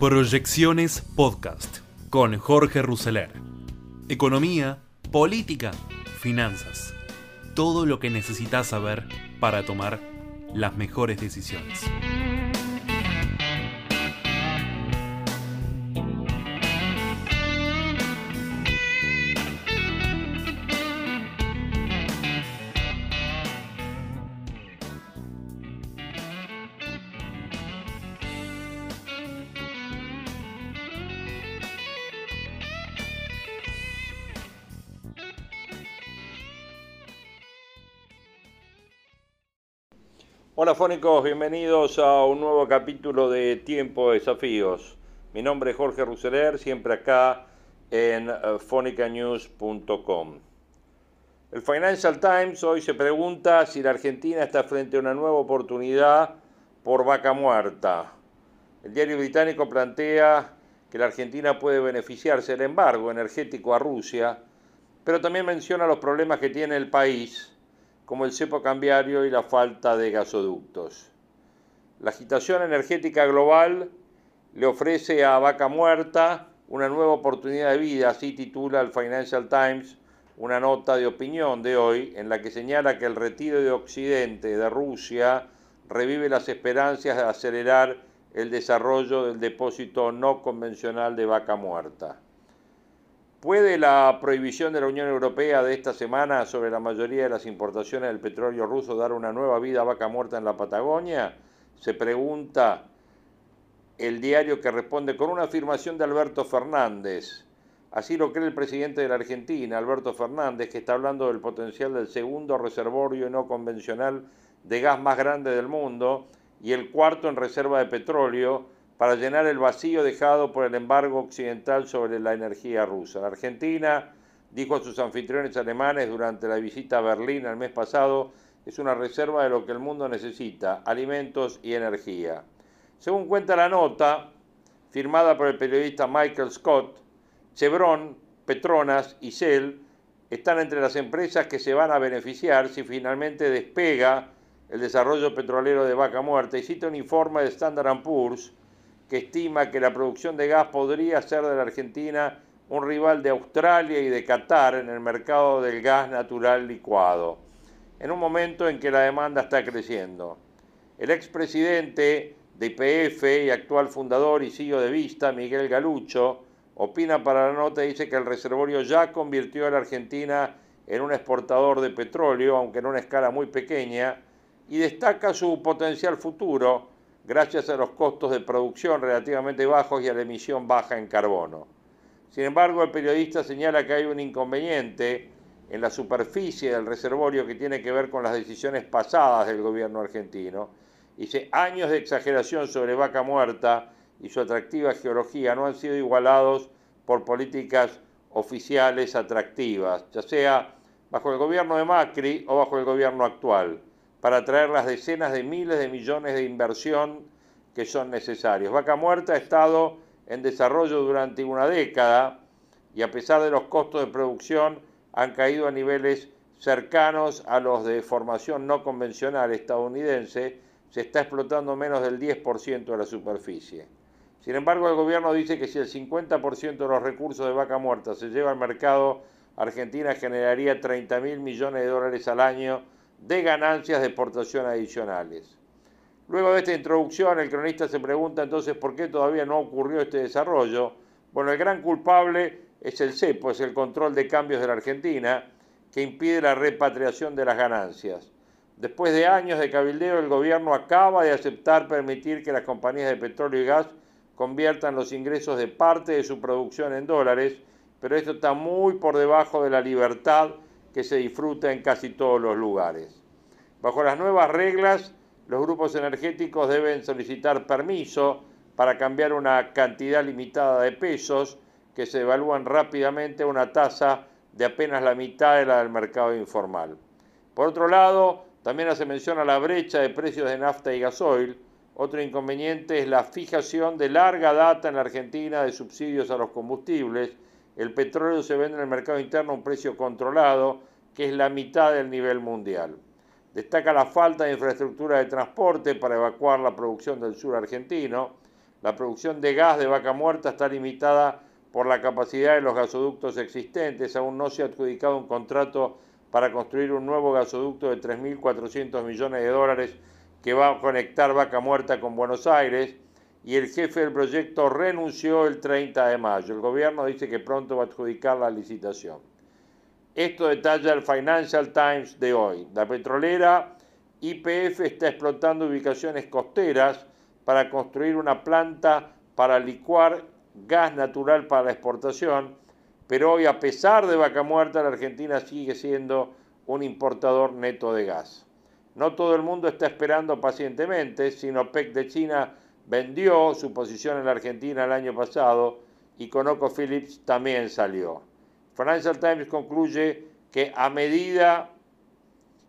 Proyecciones Podcast con Jorge Rousseler. Economía, política, finanzas. Todo lo que necesitas saber para tomar las mejores decisiones. Hola fónicos, bienvenidos a un nuevo capítulo de Tiempo de Desafíos. Mi nombre es Jorge Ruseler, siempre acá en eh, fonicanews.com. El Financial Times hoy se pregunta si la Argentina está frente a una nueva oportunidad por vaca muerta. El diario británico plantea que la Argentina puede beneficiarse del embargo energético a Rusia, pero también menciona los problemas que tiene el país como el cepo cambiario y la falta de gasoductos. La agitación energética global le ofrece a Vaca Muerta una nueva oportunidad de vida, así titula el Financial Times una nota de opinión de hoy en la que señala que el retiro de Occidente de Rusia revive las esperanzas de acelerar el desarrollo del depósito no convencional de vaca muerta. ¿Puede la prohibición de la Unión Europea de esta semana sobre la mayoría de las importaciones del petróleo ruso dar una nueva vida a vaca muerta en la Patagonia? Se pregunta el diario que responde con una afirmación de Alberto Fernández. Así lo cree el presidente de la Argentina, Alberto Fernández, que está hablando del potencial del segundo reservorio no convencional de gas más grande del mundo y el cuarto en reserva de petróleo para llenar el vacío dejado por el embargo occidental sobre la energía rusa. La Argentina, dijo a sus anfitriones alemanes durante la visita a Berlín el mes pasado, es una reserva de lo que el mundo necesita, alimentos y energía. Según cuenta la nota, firmada por el periodista Michael Scott, Chevron, Petronas y Shell están entre las empresas que se van a beneficiar si finalmente despega el desarrollo petrolero de Vaca Muerta y cita un informe de Standard Poor's que estima que la producción de gas podría ser de la Argentina un rival de Australia y de Qatar en el mercado del gas natural licuado, en un momento en que la demanda está creciendo. El expresidente de IPF y actual fundador y CEO de Vista, Miguel Galucho, opina para la nota y dice que el reservorio ya convirtió a la Argentina en un exportador de petróleo, aunque en una escala muy pequeña, y destaca su potencial futuro gracias a los costos de producción relativamente bajos y a la emisión baja en carbono. Sin embargo, el periodista señala que hay un inconveniente en la superficie del reservorio que tiene que ver con las decisiones pasadas del gobierno argentino. Dice, años de exageración sobre vaca muerta y su atractiva geología no han sido igualados por políticas oficiales atractivas, ya sea bajo el gobierno de Macri o bajo el gobierno actual para atraer las decenas de miles de millones de inversión que son necesarios. Vaca Muerta ha estado en desarrollo durante una década y a pesar de los costos de producción han caído a niveles cercanos a los de formación no convencional estadounidense, se está explotando menos del 10% de la superficie. Sin embargo, el gobierno dice que si el 50% de los recursos de vaca muerta se lleva al mercado, Argentina generaría 30 mil millones de dólares al año de ganancias de exportación adicionales. Luego de esta introducción, el cronista se pregunta entonces por qué todavía no ocurrió este desarrollo. Bueno, el gran culpable es el CEPO, es el control de cambios de la Argentina, que impide la repatriación de las ganancias. Después de años de cabildeo, el gobierno acaba de aceptar permitir que las compañías de petróleo y gas conviertan los ingresos de parte de su producción en dólares, pero esto está muy por debajo de la libertad que se disfruta en casi todos los lugares. Bajo las nuevas reglas, los grupos energéticos deben solicitar permiso para cambiar una cantidad limitada de pesos que se evalúan rápidamente a una tasa de apenas la mitad de la del mercado informal. Por otro lado, también hace mención a la brecha de precios de nafta y gasoil. Otro inconveniente es la fijación de larga data en la Argentina de subsidios a los combustibles, el petróleo se vende en el mercado interno a un precio controlado, que es la mitad del nivel mundial. Destaca la falta de infraestructura de transporte para evacuar la producción del sur argentino. La producción de gas de vaca muerta está limitada por la capacidad de los gasoductos existentes. Aún no se ha adjudicado un contrato para construir un nuevo gasoducto de 3.400 millones de dólares que va a conectar Vaca Muerta con Buenos Aires y el jefe del proyecto renunció el 30 de mayo. El gobierno dice que pronto va a adjudicar la licitación. Esto detalla el Financial Times de hoy. La petrolera YPF está explotando ubicaciones costeras para construir una planta para licuar gas natural para la exportación, pero hoy a pesar de Vaca Muerta la Argentina sigue siendo un importador neto de gas. No todo el mundo está esperando pacientemente, Sinopec de China vendió su posición en la Argentina el año pasado y ConocoPhillips también salió. Financial Times concluye que a medida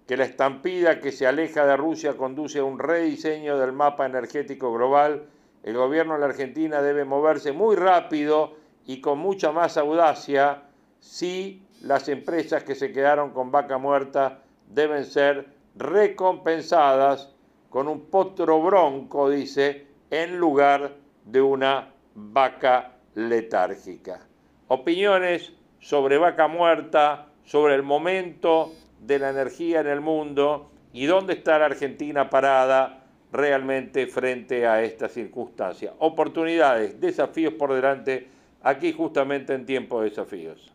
que la estampida que se aleja de Rusia conduce a un rediseño del mapa energético global, el gobierno de la Argentina debe moverse muy rápido y con mucha más audacia si las empresas que se quedaron con vaca muerta deben ser recompensadas con un potro bronco, dice, en lugar de una vaca letárgica. Opiniones sobre vaca muerta, sobre el momento de la energía en el mundo y dónde está la Argentina parada realmente frente a esta circunstancia. Oportunidades, desafíos por delante, aquí justamente en tiempo de desafíos.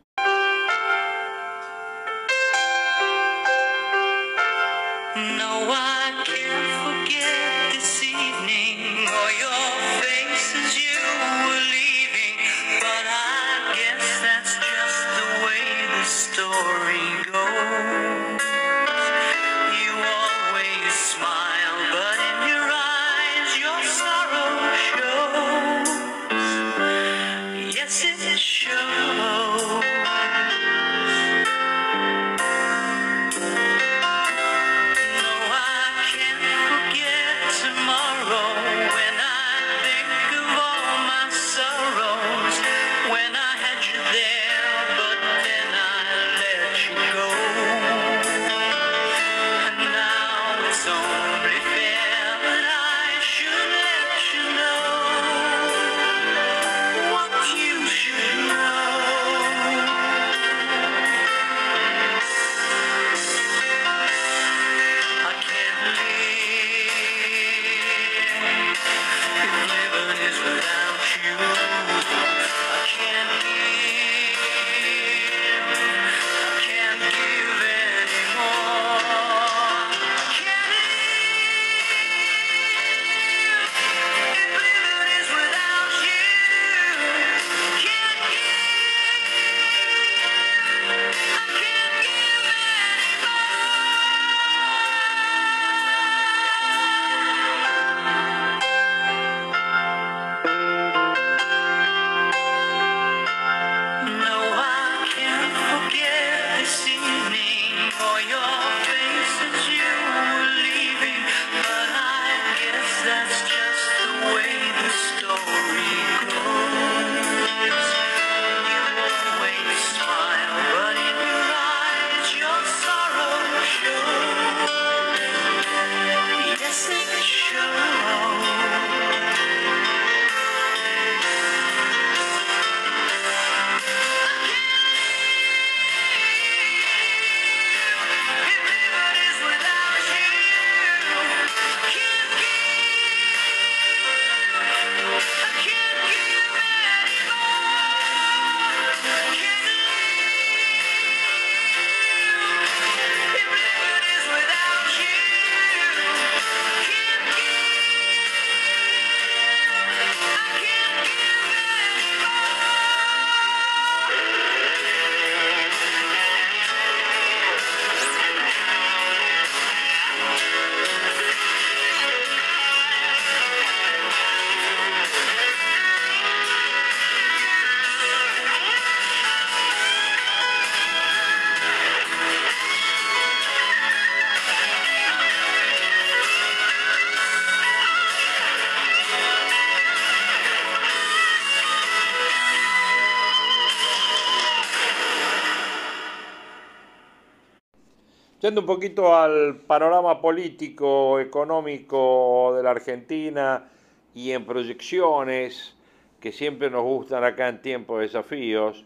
Yendo un poquito al panorama político, económico de la Argentina y en proyecciones que siempre nos gustan acá en tiempos de desafíos,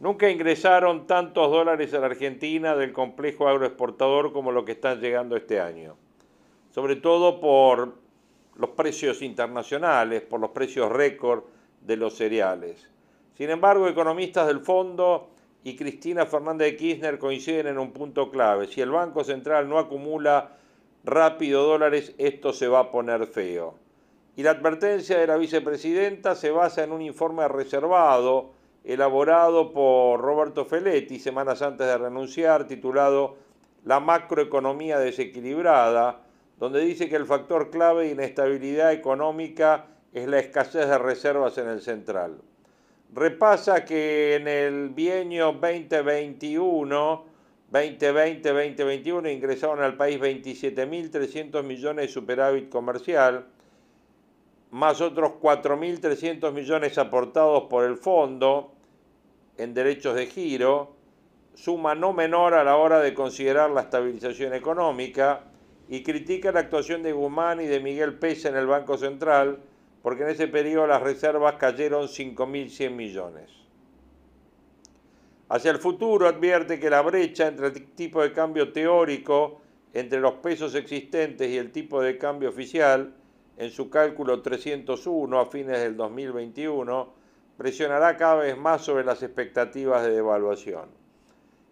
nunca ingresaron tantos dólares a la Argentina del complejo agroexportador como lo que están llegando este año. Sobre todo por los precios internacionales, por los precios récord de los cereales. Sin embargo, economistas del fondo y Cristina Fernández de Kirchner coinciden en un punto clave. Si el Banco Central no acumula rápido dólares, esto se va a poner feo. Y la advertencia de la vicepresidenta se basa en un informe reservado elaborado por Roberto Feletti semanas antes de renunciar, titulado La macroeconomía desequilibrada, donde dice que el factor clave de inestabilidad económica es la escasez de reservas en el central. Repasa que en el bienio 2021, 2020-2021 ingresaron al país 27.300 millones de superávit comercial, más otros 4.300 millones aportados por el fondo en derechos de giro, suma no menor a la hora de considerar la estabilización económica y critica la actuación de Guzmán y de Miguel Pesa en el Banco Central, porque en ese periodo las reservas cayeron 5.100 millones. Hacia el futuro advierte que la brecha entre el tipo de cambio teórico entre los pesos existentes y el tipo de cambio oficial en su cálculo 301 a fines del 2021, presionará cada vez más sobre las expectativas de devaluación.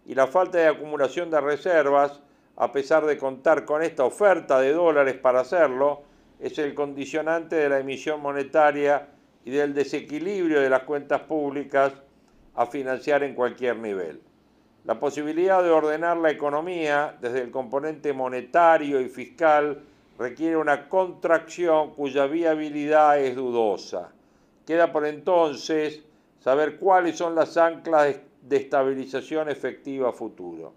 Y la falta de acumulación de reservas, a pesar de contar con esta oferta de dólares para hacerlo, es el condicionante de la emisión monetaria y del desequilibrio de las cuentas públicas a financiar en cualquier nivel. La posibilidad de ordenar la economía desde el componente monetario y fiscal requiere una contracción cuya viabilidad es dudosa. Queda por entonces saber cuáles son las anclas de estabilización efectiva futuro.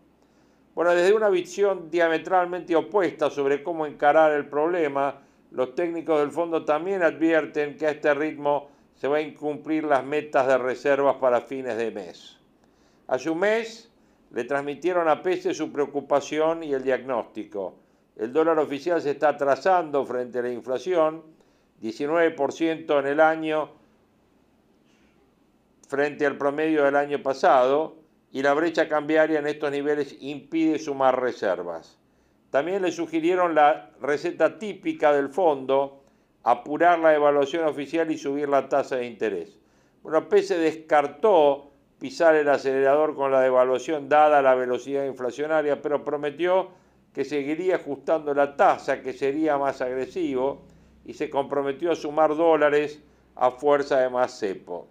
Bueno, desde una visión diametralmente opuesta sobre cómo encarar el problema, los técnicos del fondo también advierten que a este ritmo se va a incumplir las metas de reservas para fines de mes. Hace un mes le transmitieron a Pese su preocupación y el diagnóstico. El dólar oficial se está atrasando frente a la inflación, 19% en el año frente al promedio del año pasado, y la brecha cambiaria en estos niveles impide sumar reservas. También le sugirieron la receta típica del fondo, apurar la evaluación oficial y subir la tasa de interés. Bueno, Pese descartó pisar el acelerador con la devaluación dada la velocidad inflacionaria, pero prometió que seguiría ajustando la tasa, que sería más agresivo, y se comprometió a sumar dólares a fuerza de más cepo.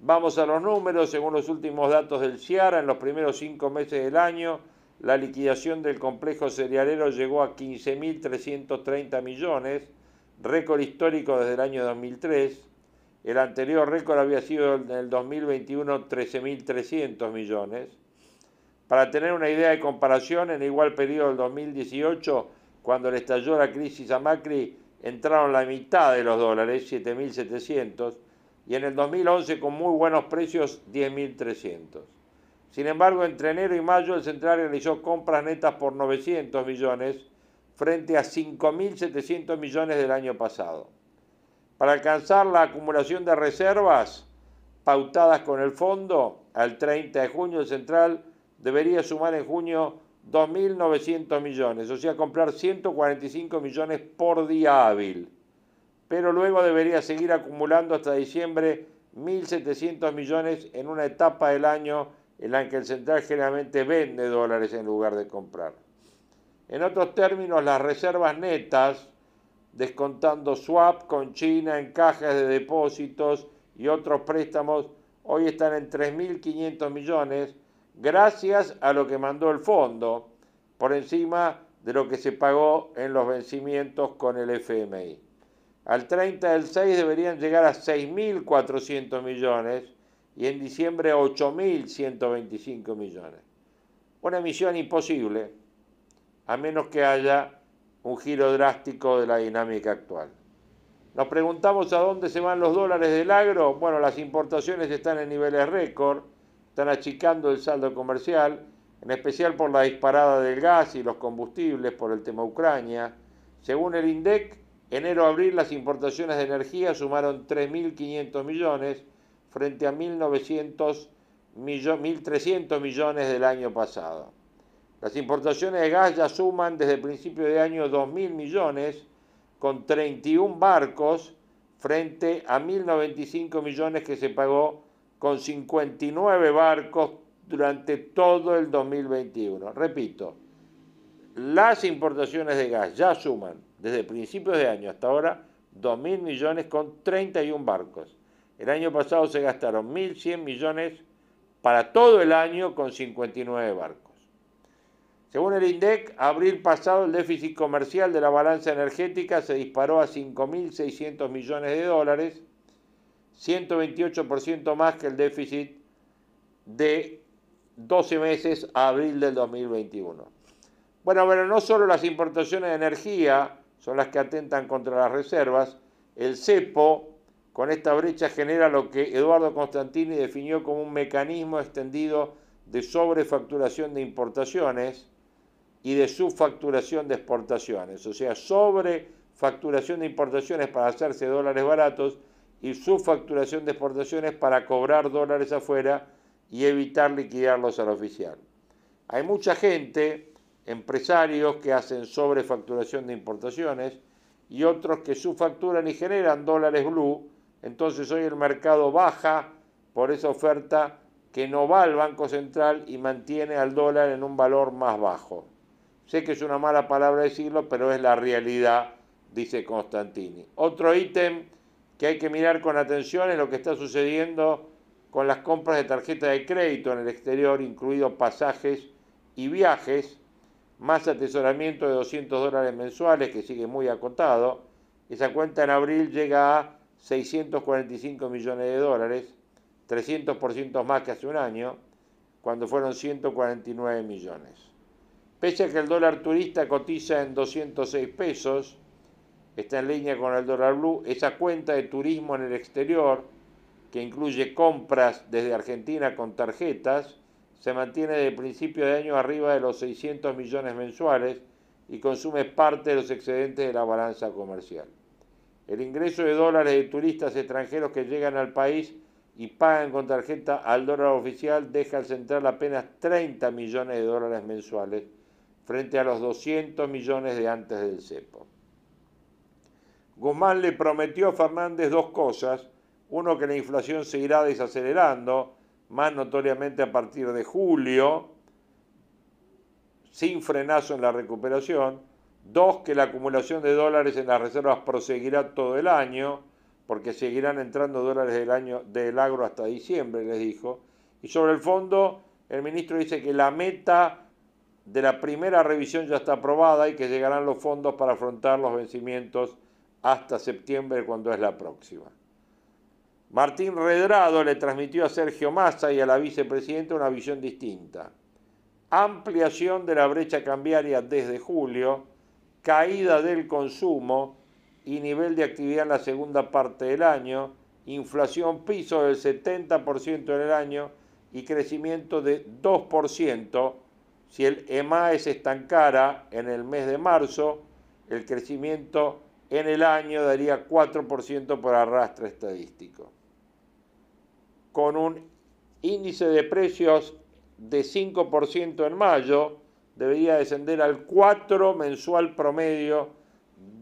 Vamos a los números, según los últimos datos del CIARA, en los primeros cinco meses del año, la liquidación del complejo cerealero llegó a 15.330 millones, récord histórico desde el año 2003. El anterior récord había sido en el 2021 13.300 millones. Para tener una idea de comparación, en igual periodo del 2018, cuando le estalló la crisis a Macri, entraron la mitad de los dólares, 7.700, y en el 2011 con muy buenos precios, 10.300. Sin embargo, entre enero y mayo el central realizó compras netas por 900 millones frente a 5.700 millones del año pasado. Para alcanzar la acumulación de reservas pautadas con el fondo, al 30 de junio el central debería sumar en junio 2.900 millones, o sea, comprar 145 millones por día hábil. Pero luego debería seguir acumulando hasta diciembre 1.700 millones en una etapa del año en la que el central generalmente vende dólares en lugar de comprar. En otros términos, las reservas netas, descontando swap con China, encajes de depósitos y otros préstamos, hoy están en 3.500 millones, gracias a lo que mandó el fondo, por encima de lo que se pagó en los vencimientos con el FMI. Al 30 del 6 deberían llegar a 6.400 millones y en diciembre 8.125 millones. Una emisión imposible, a menos que haya un giro drástico de la dinámica actual. Nos preguntamos a dónde se van los dólares del agro. Bueno, las importaciones están en niveles récord, están achicando el saldo comercial, en especial por la disparada del gas y los combustibles por el tema Ucrania. Según el INDEC, Enero-abril las importaciones de energía sumaron 3.500 millones frente a 1.900 1.300 millones del año pasado. Las importaciones de gas ya suman desde el principio de año 2.000 millones con 31 barcos frente a 1.095 millones que se pagó con 59 barcos durante todo el 2021. Repito, las importaciones de gas ya suman desde principios de año hasta ahora 2.000 millones con 31 barcos. El año pasado se gastaron 1.100 millones para todo el año con 59 barcos. Según el INDEC, abril pasado el déficit comercial de la balanza energética se disparó a 5.600 millones de dólares, 128% más que el déficit de 12 meses a abril del 2021. Bueno, pero no solo las importaciones de energía son las que atentan contra las reservas, el CEPO con esta brecha genera lo que Eduardo Constantini definió como un mecanismo extendido de sobrefacturación de importaciones, y de subfacturación de exportaciones, o sea, sobrefacturación de importaciones para hacerse dólares baratos y subfacturación de exportaciones para cobrar dólares afuera y evitar liquidarlos al oficial. Hay mucha gente, empresarios que hacen sobrefacturación de importaciones y otros que subfacturan y generan dólares blue, entonces hoy el mercado baja por esa oferta que no va al Banco Central y mantiene al dólar en un valor más bajo. Sé que es una mala palabra decirlo, pero es la realidad, dice Constantini. Otro ítem que hay que mirar con atención es lo que está sucediendo con las compras de tarjeta de crédito en el exterior, incluidos pasajes y viajes, más atesoramiento de 200 dólares mensuales, que sigue muy acotado. Esa cuenta en abril llega a 645 millones de dólares, 300% más que hace un año, cuando fueron 149 millones. Pese a que el dólar turista cotiza en 206 pesos, está en línea con el dólar blue, esa cuenta de turismo en el exterior, que incluye compras desde Argentina con tarjetas, se mantiene desde principio de año arriba de los 600 millones mensuales y consume parte de los excedentes de la balanza comercial. El ingreso de dólares de turistas extranjeros que llegan al país y pagan con tarjeta al dólar oficial deja al central apenas 30 millones de dólares mensuales frente a los 200 millones de antes del cepo. Guzmán le prometió a Fernández dos cosas. Uno, que la inflación se irá desacelerando, más notoriamente a partir de julio, sin frenazo en la recuperación. Dos, que la acumulación de dólares en las reservas proseguirá todo el año, porque seguirán entrando dólares del, año, del agro hasta diciembre, les dijo. Y sobre el fondo, el ministro dice que la meta de la primera revisión ya está aprobada y que llegarán los fondos para afrontar los vencimientos hasta septiembre, cuando es la próxima. Martín Redrado le transmitió a Sergio Massa y a la vicepresidenta una visión distinta. Ampliación de la brecha cambiaria desde julio, caída del consumo y nivel de actividad en la segunda parte del año, inflación piso del 70% en el año y crecimiento de 2% si el EMAE se estancara en el mes de marzo, el crecimiento en el año daría 4% por arrastre estadístico. Con un índice de precios de 5% en mayo, debería descender al 4 mensual promedio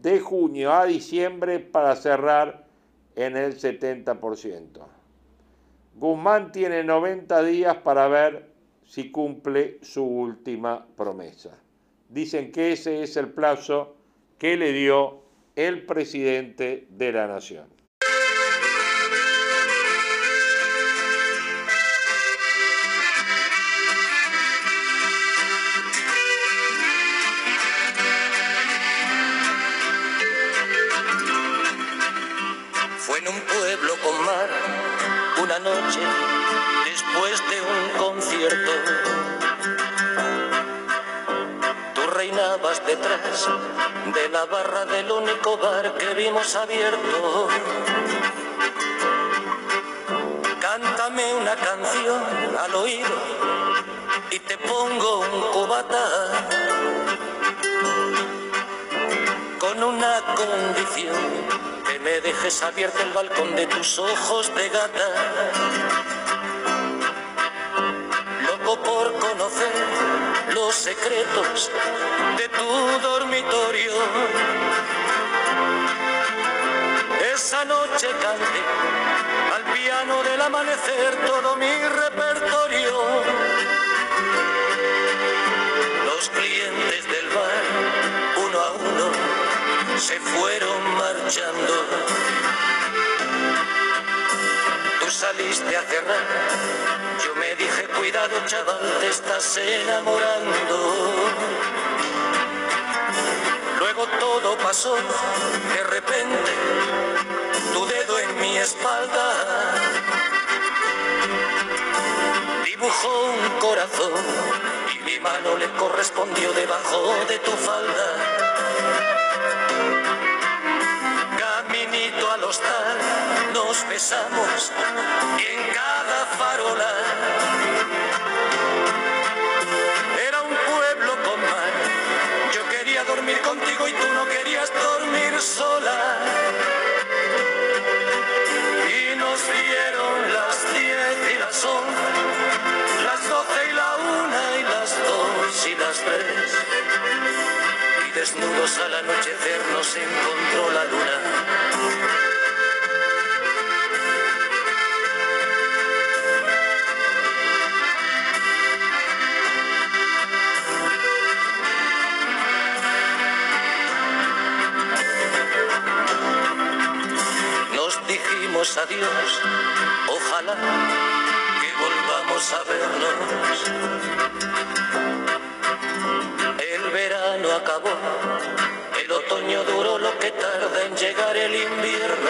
de junio a diciembre para cerrar en el 70%. Guzmán tiene 90 días para ver si cumple su última promesa. Dicen que ese es el plazo que le dio el presidente de la nación. Noche después de un concierto. Tú reinabas detrás de la barra del único bar que vimos abierto. Cántame una canción al oído y te pongo un cubata con una condición, me dejes abierto el balcón de tus ojos de gata. Loco por conocer los secretos de tu dormitorio. Esa noche canté al piano del amanecer todo mi repertorio. Los clientes del bar, uno a uno, se fueron Tú saliste a cerrar, yo me dije, cuidado chaval, te estás enamorando. Luego todo pasó, de repente, tu dedo en mi espalda dibujó un corazón y mi mano le correspondió debajo de tu falda. al hostal nos besamos en cada farola. Era un pueblo con mar, yo quería dormir contigo y tú no querías dormir sola. Y nos dieron las 10 y las 11, las 12 y la una y las dos y las tres desnudos al anochecer nos encontró la luna. Nos dijimos adiós, ojalá que volvamos a vernos. Acabó, el otoño duró lo que tarda en llegar el invierno.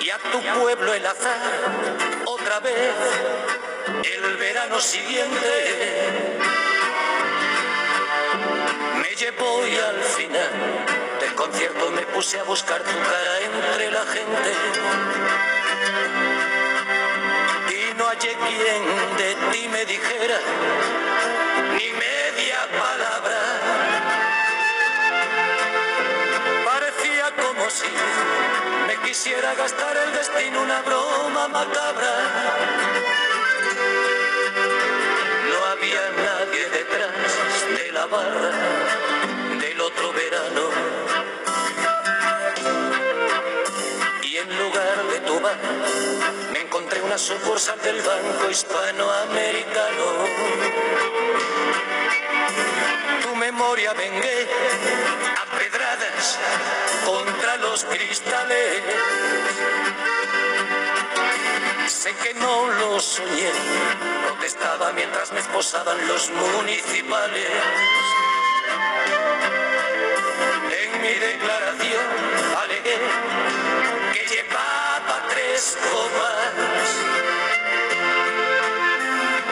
Y a tu pueblo el azar, otra vez, el verano siguiente. Me llevó y al final del concierto me puse a buscar tu cara entre la gente. Y no hallé quien de ti me dijera me quisiera gastar el destino una broma macabra. No había nadie detrás de la barra del otro verano. Y en lugar de tu bar, me encontré una sucursal del Banco Hispanoamericano. Tu memoria vengué contra los cristales. Sé que no lo soñé, protestaba mientras me esposaban los municipales. En mi declaración alegué que llevaba tres copas.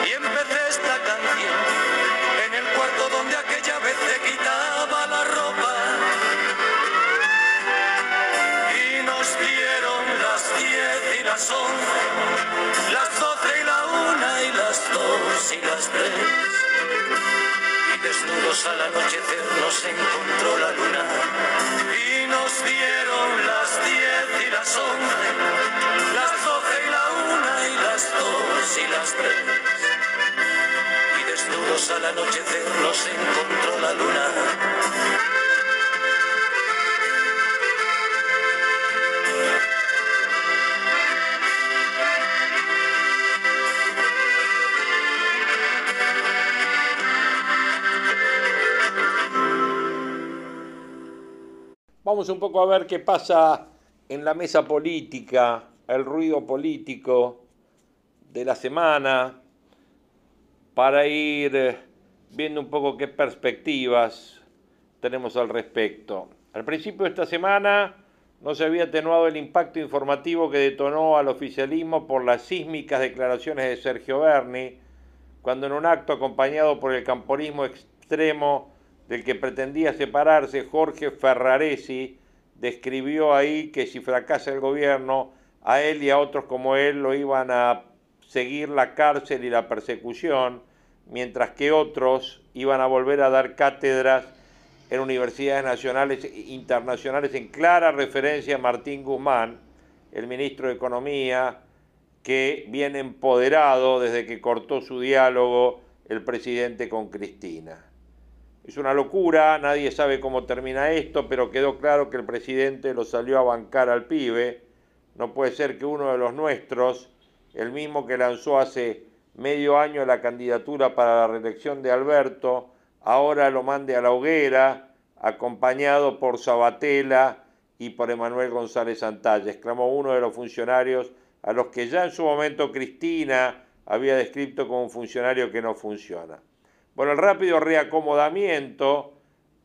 Y empecé esta canción en el cuarto donde aquella vez te quitaba las y la una y las dos y las tres. Y desnudos al anochecer nos encontró la luna. Y nos dieron las diez y las once, las doce y la una y las dos y las tres. Y desnudos al anochecer nos encontró la luna. Vamos un poco a ver qué pasa en la mesa política, el ruido político de la semana, para ir eh, viendo un poco qué perspectivas tenemos al respecto. Al principio de esta semana no se había atenuado el impacto informativo que detonó al oficialismo por las sísmicas declaraciones de Sergio Berni, cuando en un acto acompañado por el camporismo extremo del que pretendía separarse, Jorge Ferraresi describió ahí que si fracasa el gobierno, a él y a otros como él lo iban a seguir la cárcel y la persecución, mientras que otros iban a volver a dar cátedras en universidades nacionales e internacionales en clara referencia a Martín Guzmán, el ministro de Economía, que viene empoderado desde que cortó su diálogo el presidente con Cristina. Es una locura, nadie sabe cómo termina esto, pero quedó claro que el presidente lo salió a bancar al pibe. No puede ser que uno de los nuestros, el mismo que lanzó hace medio año la candidatura para la reelección de Alberto, ahora lo mande a la hoguera, acompañado por Sabatella y por Emanuel González Santalla, exclamó uno de los funcionarios a los que ya en su momento Cristina había descrito como un funcionario que no funciona. Bueno, el rápido reacomodamiento,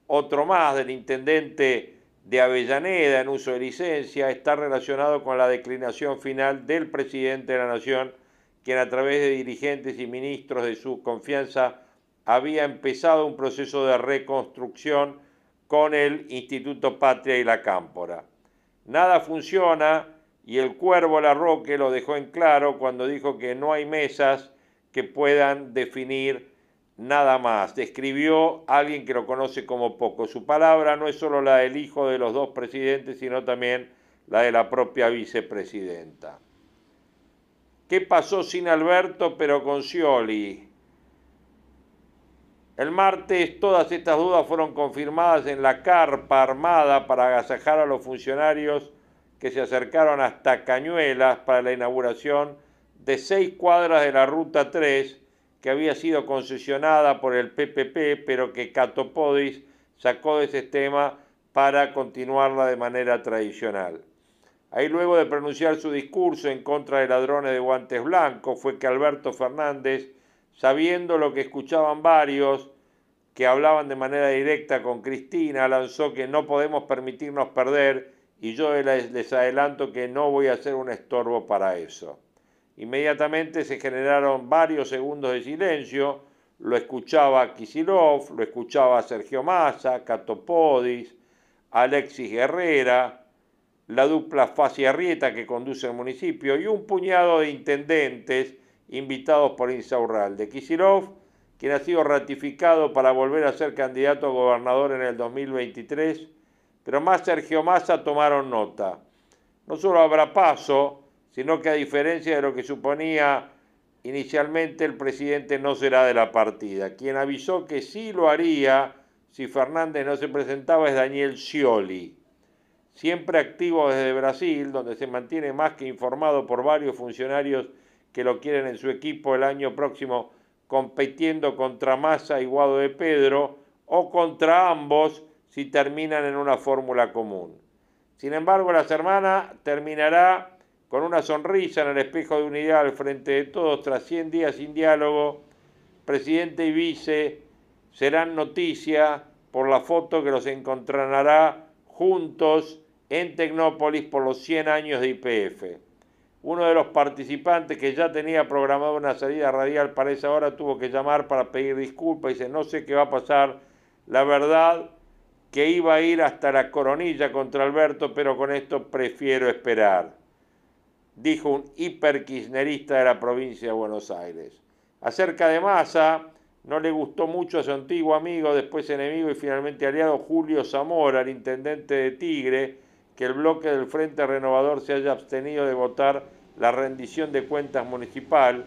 otro más del intendente de Avellaneda en uso de licencia, está relacionado con la declinación final del presidente de la Nación, quien a través de dirigentes y ministros de su confianza había empezado un proceso de reconstrucción con el Instituto Patria y la Cámpora. Nada funciona y el cuervo Larroque lo dejó en claro cuando dijo que no hay mesas que puedan definir nada más. Describió alguien que lo conoce como poco. Su palabra no es solo la del hijo de los dos presidentes, sino también la de la propia vicepresidenta. ¿Qué pasó sin Alberto pero con Scioli? El martes todas estas dudas fueron confirmadas en la carpa armada para agasajar a los funcionarios que se acercaron hasta Cañuelas para la inauguración de seis cuadras de la Ruta 3 que había sido concesionada por el PPP, pero que Catopodis sacó de ese tema para continuarla de manera tradicional. Ahí luego de pronunciar su discurso en contra de ladrones de guantes blancos fue que Alberto Fernández, sabiendo lo que escuchaban varios que hablaban de manera directa con Cristina, lanzó que no podemos permitirnos perder y yo les adelanto que no voy a ser un estorbo para eso. Inmediatamente se generaron varios segundos de silencio, lo escuchaba Kisilov, lo escuchaba Sergio Massa, Catopodis, Alexis Guerrera, la dupla Arrieta que conduce el municipio y un puñado de intendentes invitados por Insaurralde. Kisilov, quien ha sido ratificado para volver a ser candidato a gobernador en el 2023, pero más Sergio Massa tomaron nota. No solo habrá paso, sino que a diferencia de lo que suponía inicialmente, el presidente no será de la partida. Quien avisó que sí lo haría si Fernández no se presentaba es Daniel Scioli, siempre activo desde Brasil, donde se mantiene más que informado por varios funcionarios que lo quieren en su equipo el año próximo compitiendo contra Massa y Guado de Pedro o contra ambos si terminan en una fórmula común. Sin embargo, la semana terminará con una sonrisa en el espejo de unidad al frente de todos, tras 100 días sin diálogo, presidente y vice serán noticia por la foto que los encontrará juntos en Tecnópolis por los 100 años de IPF. Uno de los participantes que ya tenía programado una salida radial para esa hora tuvo que llamar para pedir disculpas. Y dice, no sé qué va a pasar, la verdad que iba a ir hasta la coronilla contra Alberto, pero con esto prefiero esperar dijo un hiperkirchnerista de la provincia de Buenos Aires. Acerca de Massa, no le gustó mucho a su antiguo amigo, después enemigo y finalmente aliado Julio Zamora, el intendente de Tigre, que el bloque del Frente Renovador se haya abstenido de votar la rendición de cuentas municipal.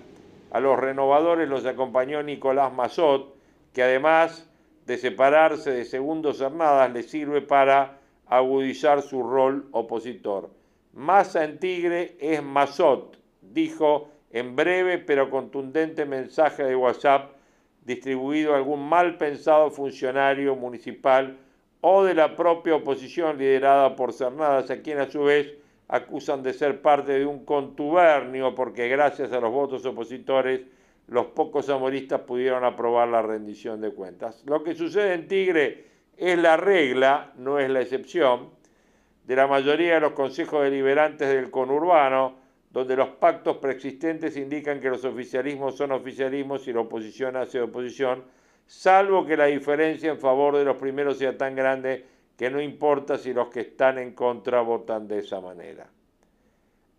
A los renovadores los acompañó Nicolás Mazot, que además de separarse de Segundos Hernadas, le sirve para agudizar su rol opositor. Massa en Tigre es Mazot, dijo en breve pero contundente mensaje de WhatsApp distribuido a algún mal pensado funcionario municipal o de la propia oposición liderada por Cernadas, a quien a su vez acusan de ser parte de un contubernio porque gracias a los votos opositores los pocos amoristas pudieron aprobar la rendición de cuentas. Lo que sucede en Tigre es la regla, no es la excepción de la mayoría de los consejos deliberantes del conurbano, donde los pactos preexistentes indican que los oficialismos son oficialismos y la oposición hace oposición, salvo que la diferencia en favor de los primeros sea tan grande que no importa si los que están en contra votan de esa manera.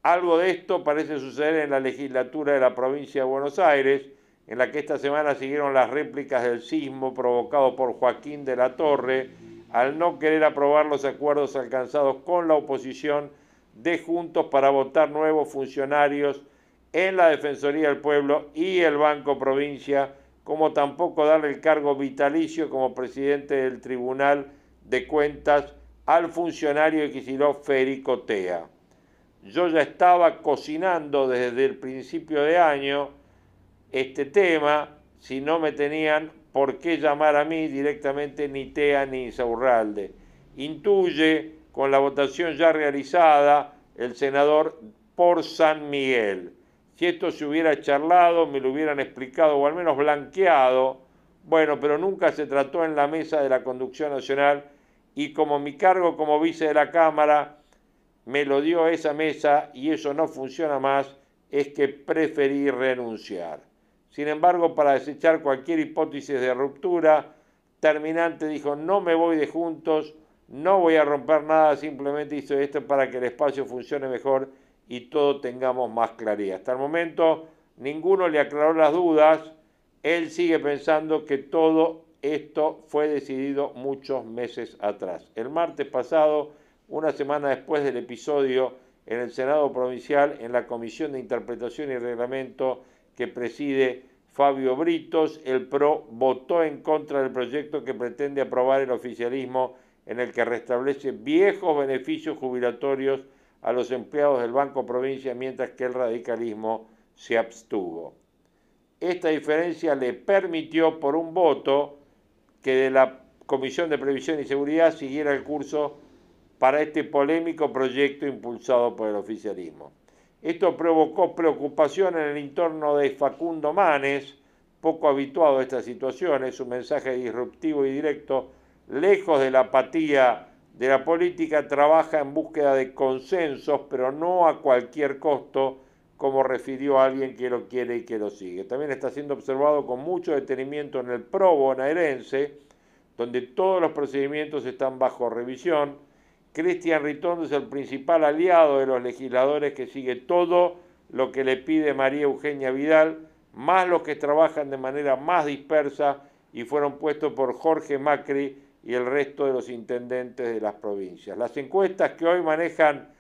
Algo de esto parece suceder en la legislatura de la provincia de Buenos Aires, en la que esta semana siguieron las réplicas del sismo provocado por Joaquín de la Torre, al no querer aprobar los acuerdos alcanzados con la oposición de Juntos para votar nuevos funcionarios en la Defensoría del Pueblo y el Banco Provincia, como tampoco darle el cargo vitalicio como presidente del Tribunal de Cuentas al funcionario de Federico Tea. Yo ya estaba cocinando desde el principio de año este tema, si no me tenían por qué llamar a mí directamente ni Tea ni Insaurralde. Intuye, con la votación ya realizada, el senador por San Miguel. Si esto se hubiera charlado, me lo hubieran explicado o al menos blanqueado, bueno, pero nunca se trató en la mesa de la conducción nacional y como mi cargo como vice de la Cámara me lo dio esa mesa y eso no funciona más, es que preferí renunciar. Sin embargo, para desechar cualquier hipótesis de ruptura, Terminante dijo, no me voy de juntos, no voy a romper nada, simplemente hice esto para que el espacio funcione mejor y todos tengamos más claridad. Hasta el momento ninguno le aclaró las dudas, él sigue pensando que todo esto fue decidido muchos meses atrás. El martes pasado, una semana después del episodio en el Senado Provincial, en la Comisión de Interpretación y Reglamento que preside Fabio Britos, el PRO votó en contra del proyecto que pretende aprobar el oficialismo en el que restablece viejos beneficios jubilatorios a los empleados del Banco Provincia, mientras que el radicalismo se abstuvo. Esta diferencia le permitió por un voto que de la Comisión de Previsión y Seguridad siguiera el curso para este polémico proyecto impulsado por el oficialismo. Esto provocó preocupación en el entorno de Facundo Manes, poco habituado a estas situaciones, su mensaje disruptivo y directo, lejos de la apatía de la política, trabaja en búsqueda de consensos, pero no a cualquier costo, como refirió alguien que lo quiere y que lo sigue. También está siendo observado con mucho detenimiento en el PRO bonaerense, donde todos los procedimientos están bajo revisión, Cristian Ritondo es el principal aliado de los legisladores que sigue todo lo que le pide María Eugenia Vidal, más los que trabajan de manera más dispersa y fueron puestos por Jorge Macri y el resto de los intendentes de las provincias. Las encuestas que hoy manejan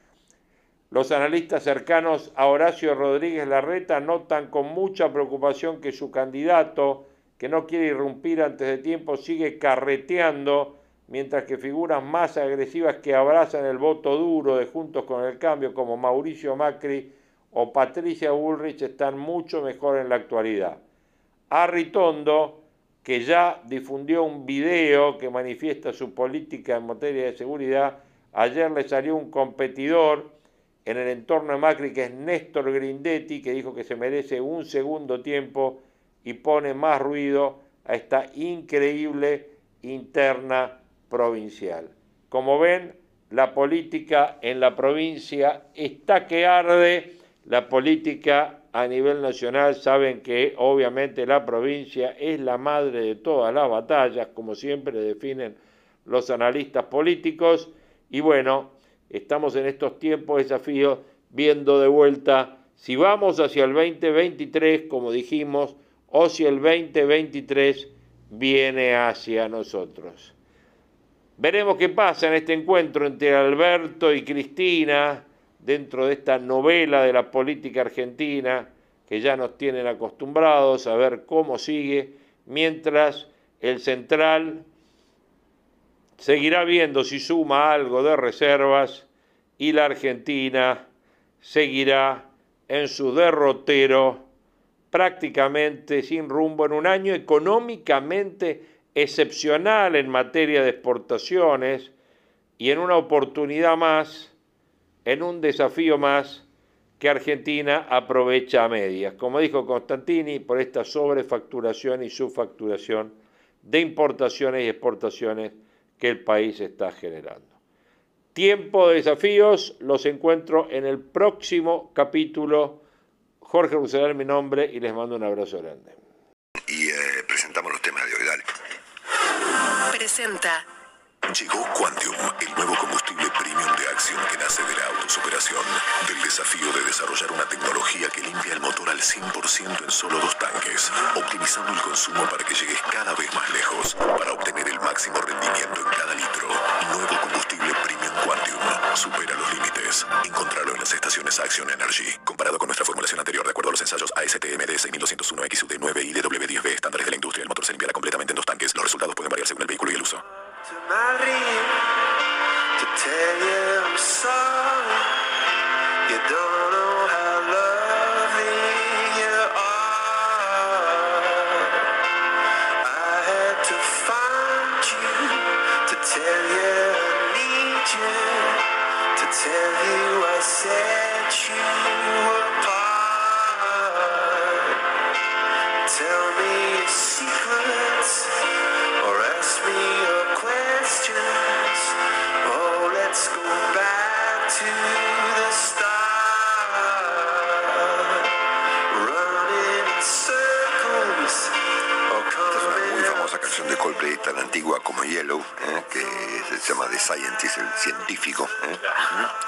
los analistas cercanos a Horacio Rodríguez Larreta notan con mucha preocupación que su candidato, que no quiere irrumpir antes de tiempo, sigue carreteando mientras que figuras más agresivas que abrazan el voto duro de Juntos con el Cambio, como Mauricio Macri o Patricia Bullrich, están mucho mejor en la actualidad. Arritondo, que ya difundió un video que manifiesta su política en materia de seguridad, ayer le salió un competidor en el entorno de Macri, que es Néstor Grindetti, que dijo que se merece un segundo tiempo y pone más ruido a esta increíble interna provincial. Como ven, la política en la provincia está que arde, la política a nivel nacional saben que obviamente la provincia es la madre de todas las batallas, como siempre definen los analistas políticos, y bueno, estamos en estos tiempos de desafíos viendo de vuelta si vamos hacia el 2023, como dijimos, o si el 2023 viene hacia nosotros. Veremos qué pasa en este encuentro entre Alberto y Cristina dentro de esta novela de la política argentina que ya nos tienen acostumbrados a ver cómo sigue, mientras el central seguirá viendo si suma algo de reservas y la Argentina seguirá en su derrotero prácticamente sin rumbo en un año económicamente excepcional en materia de exportaciones y en una oportunidad más, en un desafío más que Argentina aprovecha a medias, como dijo Constantini, por esta sobrefacturación y subfacturación de importaciones y exportaciones que el país está generando. Tiempo de desafíos, los encuentro en el próximo capítulo. Jorge Ruselar, mi nombre, y les mando un abrazo grande. Y eh, presentamos los temas de hoy, dale. Presenta. Llegó Quantium, el nuevo combustible premium de acción que nace de la autosuperación, del desafío de desarrollar una tecnología que limpia el motor al 100% en solo dos tanques, optimizando el consumo para que llegues cada vez más lejos, para obtener el máximo rendimiento en cada litro. Nuevo combustible Premium Quantum supera los límites. Encontralo en las estaciones Action Energy. Comparado con nuestra formulación anterior, de acuerdo a los ensayos ASTM 6201 XUD9 y DW10B, estándares de la industria, el motor se limpiará completamente en dos tanques. Los resultados pueden variar según el vehículo y el uso. Tell you I set you apart. Tell me Antigua como Yellow, ¿eh? que se llama The Scientist, el científico, ¿eh?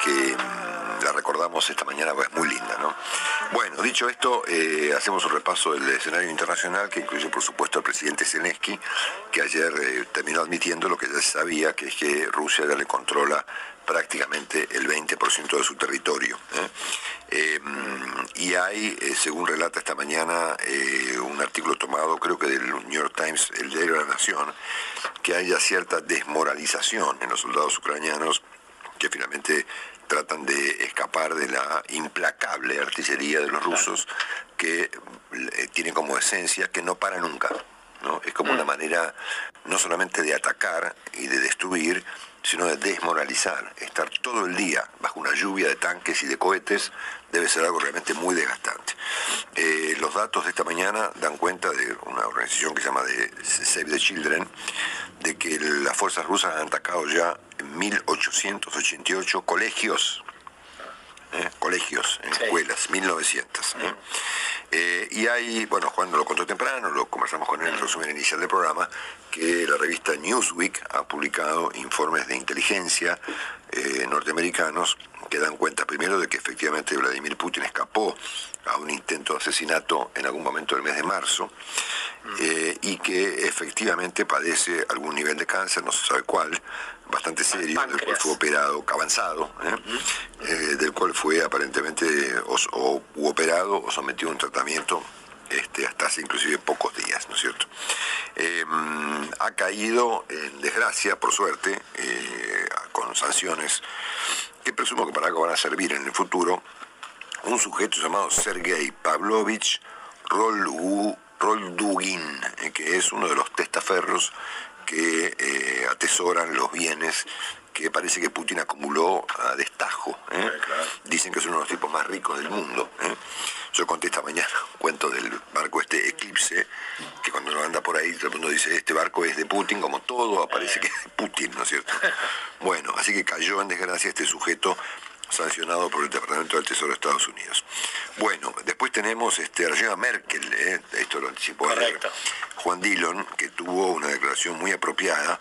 que mm, la recordamos esta mañana, pues muy linda, ¿no? Bueno, dicho esto, eh, hacemos un repaso del escenario internacional que incluye, por supuesto, al presidente Zelensky, que ayer eh, terminó admitiendo lo que ya se sabía, que es que Rusia ya le controla prácticamente el 20% de su territorio. ¿eh? Eh, y hay, según relata esta mañana, un artículo tomado, creo que del New York Times, el diario de la Nación, que haya cierta desmoralización en los soldados ucranianos que finalmente tratan de escapar de la implacable artillería de los rusos que eh, tiene como esencia que no para nunca. ¿no? Es como una manera no solamente de atacar y de destruir, sino de desmoralizar. Estar todo el día bajo una lluvia de tanques y de cohetes debe ser algo realmente muy desgastante. Eh, los datos de esta mañana dan cuenta de una organización que se llama de Save the Children, de que las fuerzas rusas han atacado ya 1.888 colegios ¿eh? colegios, en escuelas, 1900. ¿eh? Eh, y hay, bueno, Juan nos lo contó temprano, lo conversamos con él en el resumen inicial del programa, que la revista Newsweek ha publicado informes de inteligencia eh, norteamericanos que dan cuenta primero de que efectivamente Vladimir Putin escapó a un intento de asesinato en algún momento del mes de marzo eh, y que efectivamente padece algún nivel de cáncer, no se sabe cuál, bastante serio, del cual fue operado, avanzado, ¿eh? Eh, del cual fue aparentemente o, o- u operado o sometido a un tratamiento este, hasta hace inclusive pocos días, ¿no es cierto? Eh, mm, ha caído en desgracia, por suerte, eh, con sanciones que presumo que para algo van a servir en el futuro, un sujeto llamado Sergei Pavlovich Roldugin, eh, que es uno de los testaferros que eh, atesoran los bienes que parece que Putin acumuló a destajo. ¿eh? Dicen que es uno de los tipos más ricos del mundo. ¿eh? Yo conté esta mañana un cuento del barco este Eclipse, que cuando uno anda por ahí todo el mundo dice, este barco es de Putin, como todo aparece que es de Putin, ¿no es cierto? Bueno, así que cayó en desgracia este sujeto sancionado por el Departamento del Tesoro de Estados Unidos. Bueno, después tenemos este, a la señora Merkel, ¿eh? esto lo anticipó ayer. Juan Dillon, que tuvo una declaración muy apropiada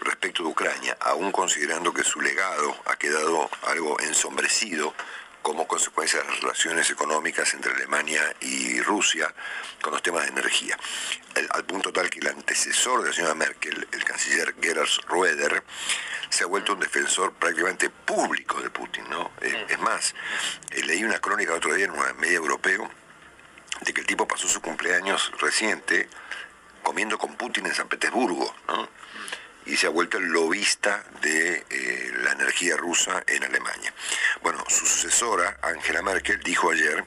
respecto de Ucrania, aún considerando que su legado ha quedado algo ensombrecido como consecuencia de las relaciones económicas entre Alemania y Rusia con los temas de energía. El- al punto tal que el antecesor de la señora Merkel, el canciller Gerhard Schröder, se ha vuelto un defensor prácticamente público de Putin. ¿no? Eh, es más, eh, leí una crónica el otro día en un medio europeo de que el tipo pasó su cumpleaños reciente comiendo con Putin en San Petersburgo, ¿no? Y se ha vuelto el lobista de eh, la energía rusa en Alemania. Bueno, su sucesora, Angela Merkel, dijo ayer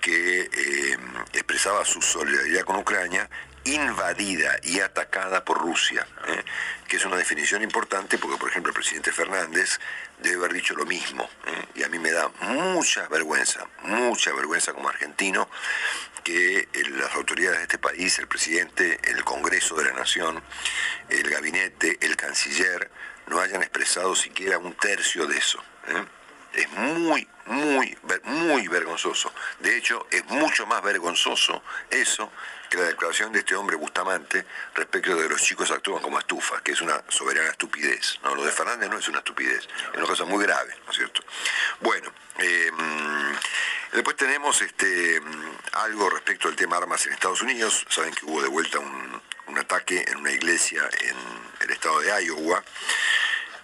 que eh, expresaba su solidaridad con Ucrania invadida y atacada por Rusia, ¿eh? que es una definición importante porque, por ejemplo, el presidente Fernández debe haber dicho lo mismo, ¿eh? y a mí me da mucha vergüenza, mucha vergüenza como argentino, que eh, las autoridades de este país, el presidente, el Congreso de la Nación, el gabinete, el canciller, no hayan expresado siquiera un tercio de eso. Es muy, muy, muy vergonzoso. De hecho, es mucho más vergonzoso eso que la declaración de este hombre Bustamante respecto de los chicos actúan como estufas, que es una soberana estupidez. ¿no? Lo de Fernández no es una estupidez, es una cosa muy grave, ¿no es cierto? Bueno, em, después tenemos este, algo respecto al tema armas en Estados Unidos. Saben que hubo de vuelta un, ataque en una iglesia en el estado de Iowa.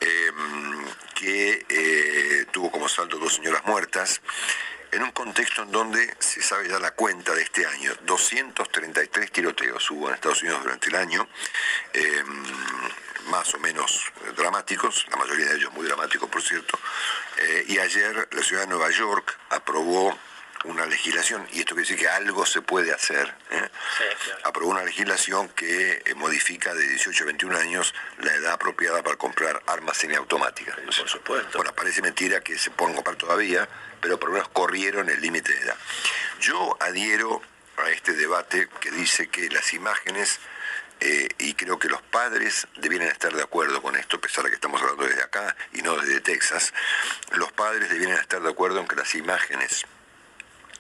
Em, que eh, tuvo como saldo dos señoras muertas en un contexto en donde se sabe ya la cuenta de este año. 233 tiroteos hubo en Estados Unidos durante el año, em, más o menos dramáticos, la mayoría de ellos muy dramáticos, por cierto. Eh, y ayer la ciudad de Nueva York aprobó una legislación, y esto quiere decir que algo se puede hacer, ¿eh? aprobó una legislación que eh, modifica de 18 a 21 años la edad apropiada para comprar armas semiautomáticas. por supuesto. Bueno, parece mentira que se puedan comprar todavía, pero por lo menos corrieron el límite de edad. Yo adhiero a este debate que dice que las imágenes, eh, y creo que los padres debieran estar de acuerdo con esto, a pesar de que estamos hablando desde acá y no desde Texas, los padres debieran estar de acuerdo en que las imágenes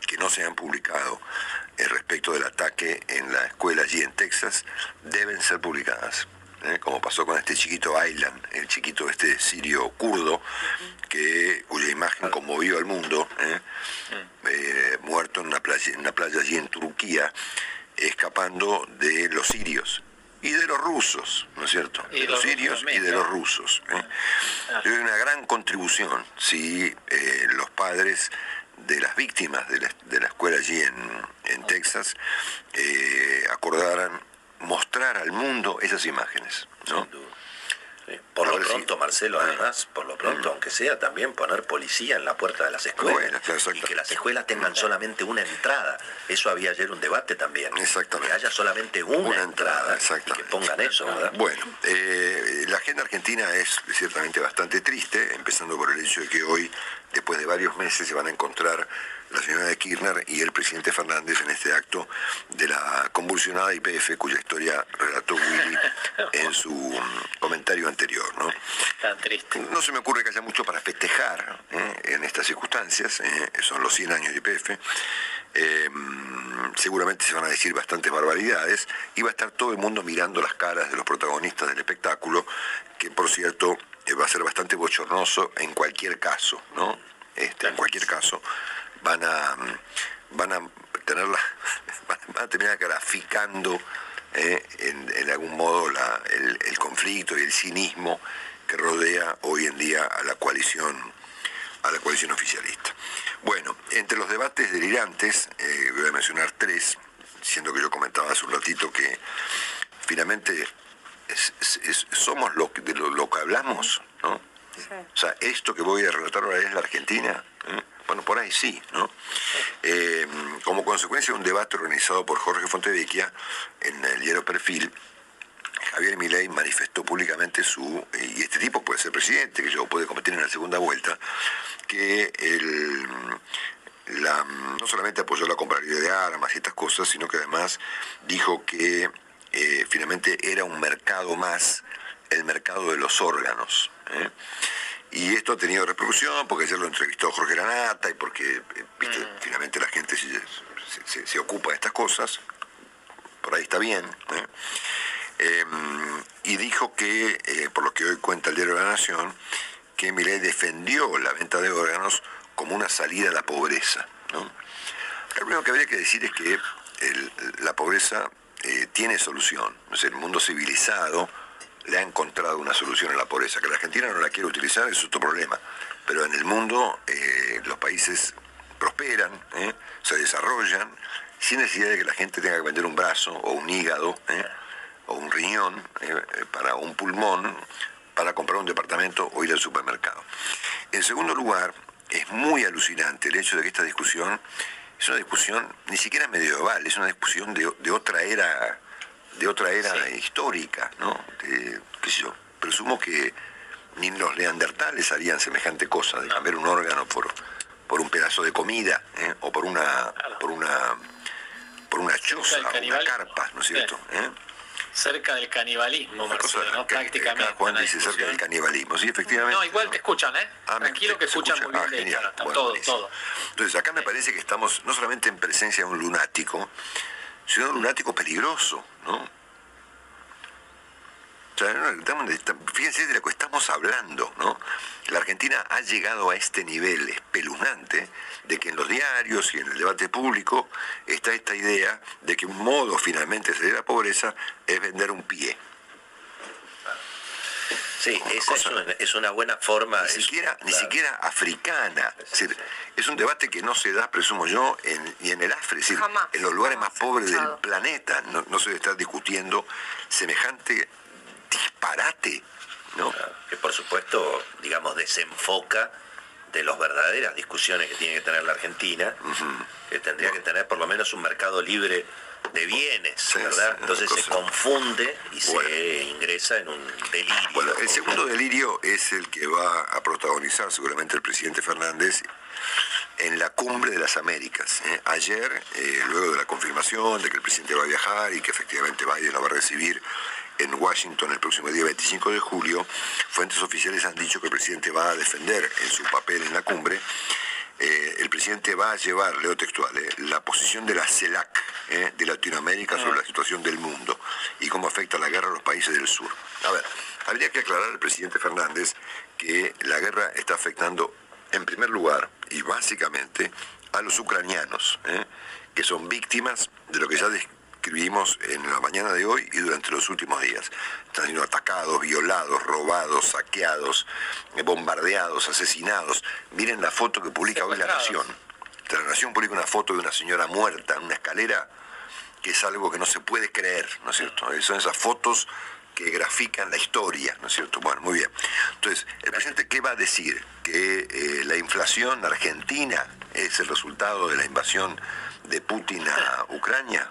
que no se han publicado eh, respecto del ataque en la escuela allí en Texas deben ser publicadas. ¿eh? como pasó con este chiquito Aylan, el chiquito este sirio kurdo, que, cuya imagen conmovió al mundo, ¿eh? muerto en una, playa, en una playa allí en Turquía, escapando de los sirios y de los rusos, ¿no es cierto? de los, sirios y de los rusos. Ah. Hay una gran contribución si los padres de las víctimas de la, escuela allí en, Texas eh, acordaran mostrar al mundo esas imágenes. ¿no? Por lo pronto, Marcelo, además, por lo pronto, aunque sea, también poner policía en la puerta de las escuelas. y que las escuelas tengan solamente una entrada. Eso había ayer un debate también. Exactamente. Que haya solamente una, entrada, y que pongan eso, ¿verdad? Bueno, eh, la agenda argentina es ciertamente bastante triste, empezando por el hecho de que hoy, después de varios meses, se van a encontrar la señora de Kirchner y el presidente Fernández en este acto de la convulsionada IPF, cuya historia relató Willy en su mm, comentario anterior. ¿no? Tan triste. No se me ocurre que haya mucho para festejar ¿eh? en estas circunstancias, ¿eh? son los 100 años de IPF. Eh, mm, seguramente se van a decir bastantes barbaridades y va a estar todo el mundo mirando las caras de los protagonistas del espectáculo, que por cierto va a ser bastante bochornoso en cualquier caso, ¿no? Este, en cualquier caso, van a, van a tenerla, van a terminar graficando eh, en, algún modo el, conflicto y el cinismo que rodea hoy en día a la coalición a la coalición oficialista. Bueno, entre los debates delirantes, eh, voy a mencionar tres, siendo que yo comentaba hace un ratito que finalmente somos lo que, de lo, que hablamos, ¿no? O sea, esto que voy a relatar ahora es la Argentina. ¿eh? Bueno, por ahí sí, ¿no? Eh, como consecuencia de un debate organizado por Jorge Fontevecchia en el diario Perfil, Javier Milei manifestó públicamente su, y este tipo puede ser presidente, que yo puede competir en la segunda vuelta, que el, no solamente apoyó la compraventa de armas y estas cosas, sino que además dijo que eh, finalmente era un mercado más, el mercado de los órganos. ¿eh? Y esto ha tenido repercusión porque ayer lo entrevistó Jorge Lanata y porque eh, ¿viste? Mm. finalmente la gente se, ocupa de estas cosas, por ahí está bien. ¿Eh? Em, y dijo que, eh, por lo que hoy cuenta el diario de la Nación, que Milei defendió la venta de órganos como una salida a la pobreza. Lo primero que habría que decir es que la pobreza tiene solución. Es el mundo civilizado le ha encontrado una solución a la pobreza. Que la Argentina no la quiere utilizar es otro problema. Pero en el mundo eh, los países prosperan, ¿eh? se desarrollan, sin necesidad de que la gente tenga que vender un brazo o un hígado ¿eh? O un riñón para un pulmón para comprar un departamento o ir al supermercado. En segundo lugar, es muy alucinante el hecho de que esta discusión es una discusión ni siquiera medieval, es una discusión de, de otra era de otra era histórica, ¿no? qué sé yo, presumo que ni los leandertales harían semejante cosa de cambiar un órgano por, por un pedazo de comida ¿eh? o por una por una por una choza, una carpa, ¿no es cierto? ¿Eh? Cerca del canibalismo, Una cosa, Marcelo, ¿no? que- Prácticamente. acá Juan dice cerca del canibalismo, sí, efectivamente. No, igual te escuchan, ¿eh? Ah, Tranquilo que escuchan escucha. muy bien, Ah, genial. hecho, está Bueno, todo, buenísimo. todo. Entonces, acá me parece que estamos no solamente en presencia de un lunático, sino de un lunático peligroso, ¿no? O sea, no, estamos- estamos- fíjense de lo que estamos hablando, ¿no? La Argentina ha llegado a este nivel espeluznante de que en los diarios y en el debate público está esta idea de que un modo finalmente de salir de la pobreza es vender un pie. Sí, esa es una, es una buena forma. ni es- siquiera, ni claro. siquiera africana. Es, decir, es un debate que no se da, presumo yo, en, ni en el África, es decir, Jamás, en los lugares más pobres del planeta. No, no se debe estar discutiendo semejante disparate, ¿no? que por supuesto, digamos, desenfoca de las verdaderas discusiones que tiene que tener la Argentina, que tendría que tener por lo menos un mercado libre de bienes, Sí, ¿verdad? sí, Entonces se confunde y Bueno. se ingresa en un delirio. Bueno, el segundo delirio es el que va a protagonizar seguramente el presidente Fernández en la cumbre de las Américas. ¿eh? Ayer, eh, luego de la confirmación de que el presidente va a viajar y que efectivamente Biden lo va a recibir en Washington el próximo día 25 de julio, fuentes oficiales han dicho que el presidente va a defender en su papel en la cumbre eh, el presidente va a llevar, leo textual, eh, la posición de la CELAC eh, de Latinoamérica sobre la situación del mundo y cómo afecta la guerra a los países del sur. A ver, habría que aclarar al presidente Fernández que la guerra está afectando en primer lugar y básicamente a los ucranianos, que son víctimas de lo que ya describimos en la mañana de hoy y durante los últimos días. Están siendo atacados, violados, robados, saqueados, eh, bombardeados, asesinados. Miren la foto que publica hoy La. Nación. La Nación publica una foto de una señora muerta en una escalera que es algo que no se puede creer, ¿no es cierto? Eh, Son esas fotos que grafican la historia, ¿no es cierto? Bueno, muy bien. Entonces, ¿el presidente qué va a decir? ¿Que eh, la inflación argentina es el resultado de la invasión de Putin a Ucrania?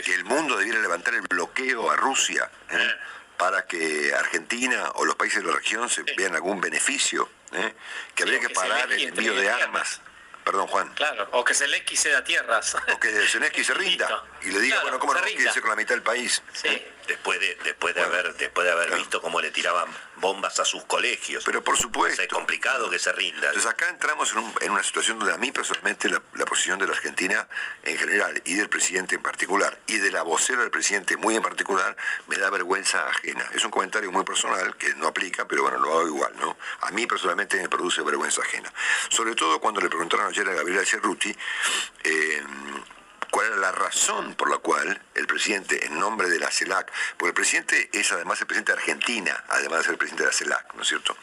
Que el mundo debiera levantar el bloqueo a Rusia ¿eh? para que Argentina o los países de la región se vean algún beneficio, ¿eh? que habría que que parar el envío de armas. Perdón, Juan. Claro, o que Zelensky ceda tierras. O que Zelensky se rinda. y le diga, Claro, bueno, ¿cómo no quédese con la mitad del país? Sí. Después de, después de Bueno, haber, después de haber claro. visto cómo le tiraban bombas a sus colegios. Pero por supuesto. es complicado que se rinda. Entonces acá entramos en, un- en una situación donde a mí personalmente la, la posición de la Argentina en general y del presidente en particular y de la vocera del presidente muy en particular me da vergüenza ajena. Es un comentario muy personal que no aplica, pero bueno, lo hago igual, ¿no? A mí personalmente me produce vergüenza ajena. Sobre todo cuando le preguntaron ayer a Gabriela Cerruti eh, cuál era la razón por la cual el presidente, en nombre de la CELAC, porque el presidente es además el presidente de Argentina, además de ser el presidente de la CELAC, ¿no es cierto?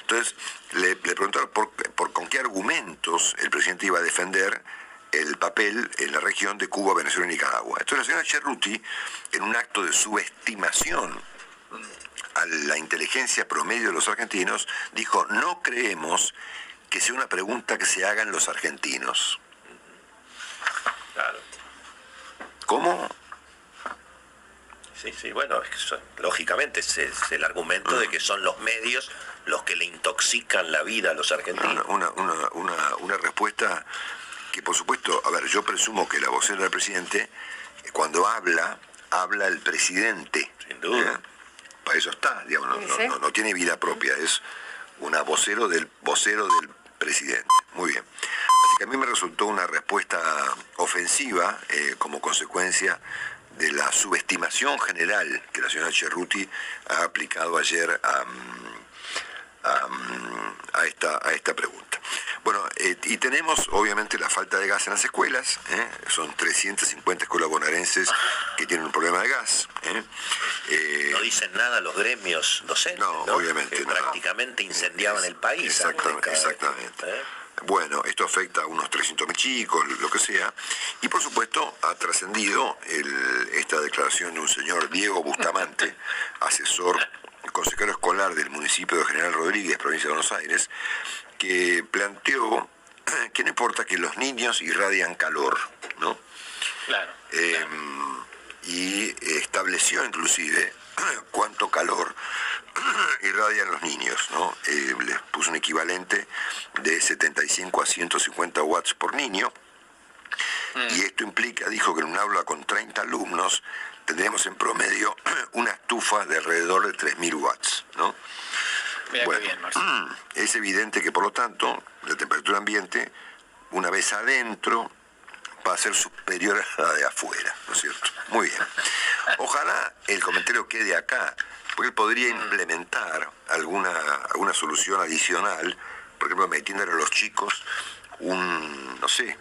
Entonces, le, le preguntaron por, con qué argumentos el presidente iba a defender el papel en la región de Cuba, Venezuela y Nicaragua. Entonces la señora Cerruti, en un acto de subestimación a la inteligencia promedio de los argentinos, dijo, no creemos que sea una pregunta que se hagan los argentinos. ¿Cómo? Sí, sí, bueno, es que son- lógicamente es, es el argumento de que son los medios los que le intoxican la vida a los argentinos. Una, una, una, una, una respuesta que por supuesto, a ver, yo presumo que la vocera del presidente, eh, cuando habla, habla el presidente. Sin duda. Para eso está, digamos, no, Sí, no- sí. no- no tiene vida propia, es una vocero del vocero del presidente. Muy bien. Que a mí me resultó una respuesta ofensiva eh, como consecuencia de la subestimación general que la señora Cerruti ha aplicado ayer a, a, a esta, a esta pregunta. Bueno, eh, y tenemos obviamente la falta de gas en las escuelas, ¿eh? son 350 escuelas bonaerenses que tienen un problema de gas. No dicen nada los gremios docentes, No, ¿no? obviamente que no. prácticamente incendiaban el país. Exactamente, exactamente. Bueno, esto afecta a unos 300.000 chicos, lo que sea. Y por supuesto ha trascendido esta declaración de un señor Diego Bustamante, asesor, consejero escolar del municipio de General Rodríguez, provincia de Buenos Aires, que planteó que no importa que los niños irradian calor, ¿no? Claro. Eh, y estableció inclusive cuánto calor irradian los niños, ¿no? Eh, les puso un equivalente de 75 a 150 watts por niño Y esto implica, dijo que en un aula con 30 alumnos tendríamos en promedio una estufa de alrededor de 3.000 watts, ¿no? Mira Bueno, bien, es evidente que por lo tanto la temperatura ambiente, una vez adentro, va a ser superior a la de afuera, ¿no es cierto? Muy bien. Ojalá el comentario quede acá, porque él podría implementar alguna, alguna solución adicional, por ejemplo, metiéndole a los chicos un, no sé,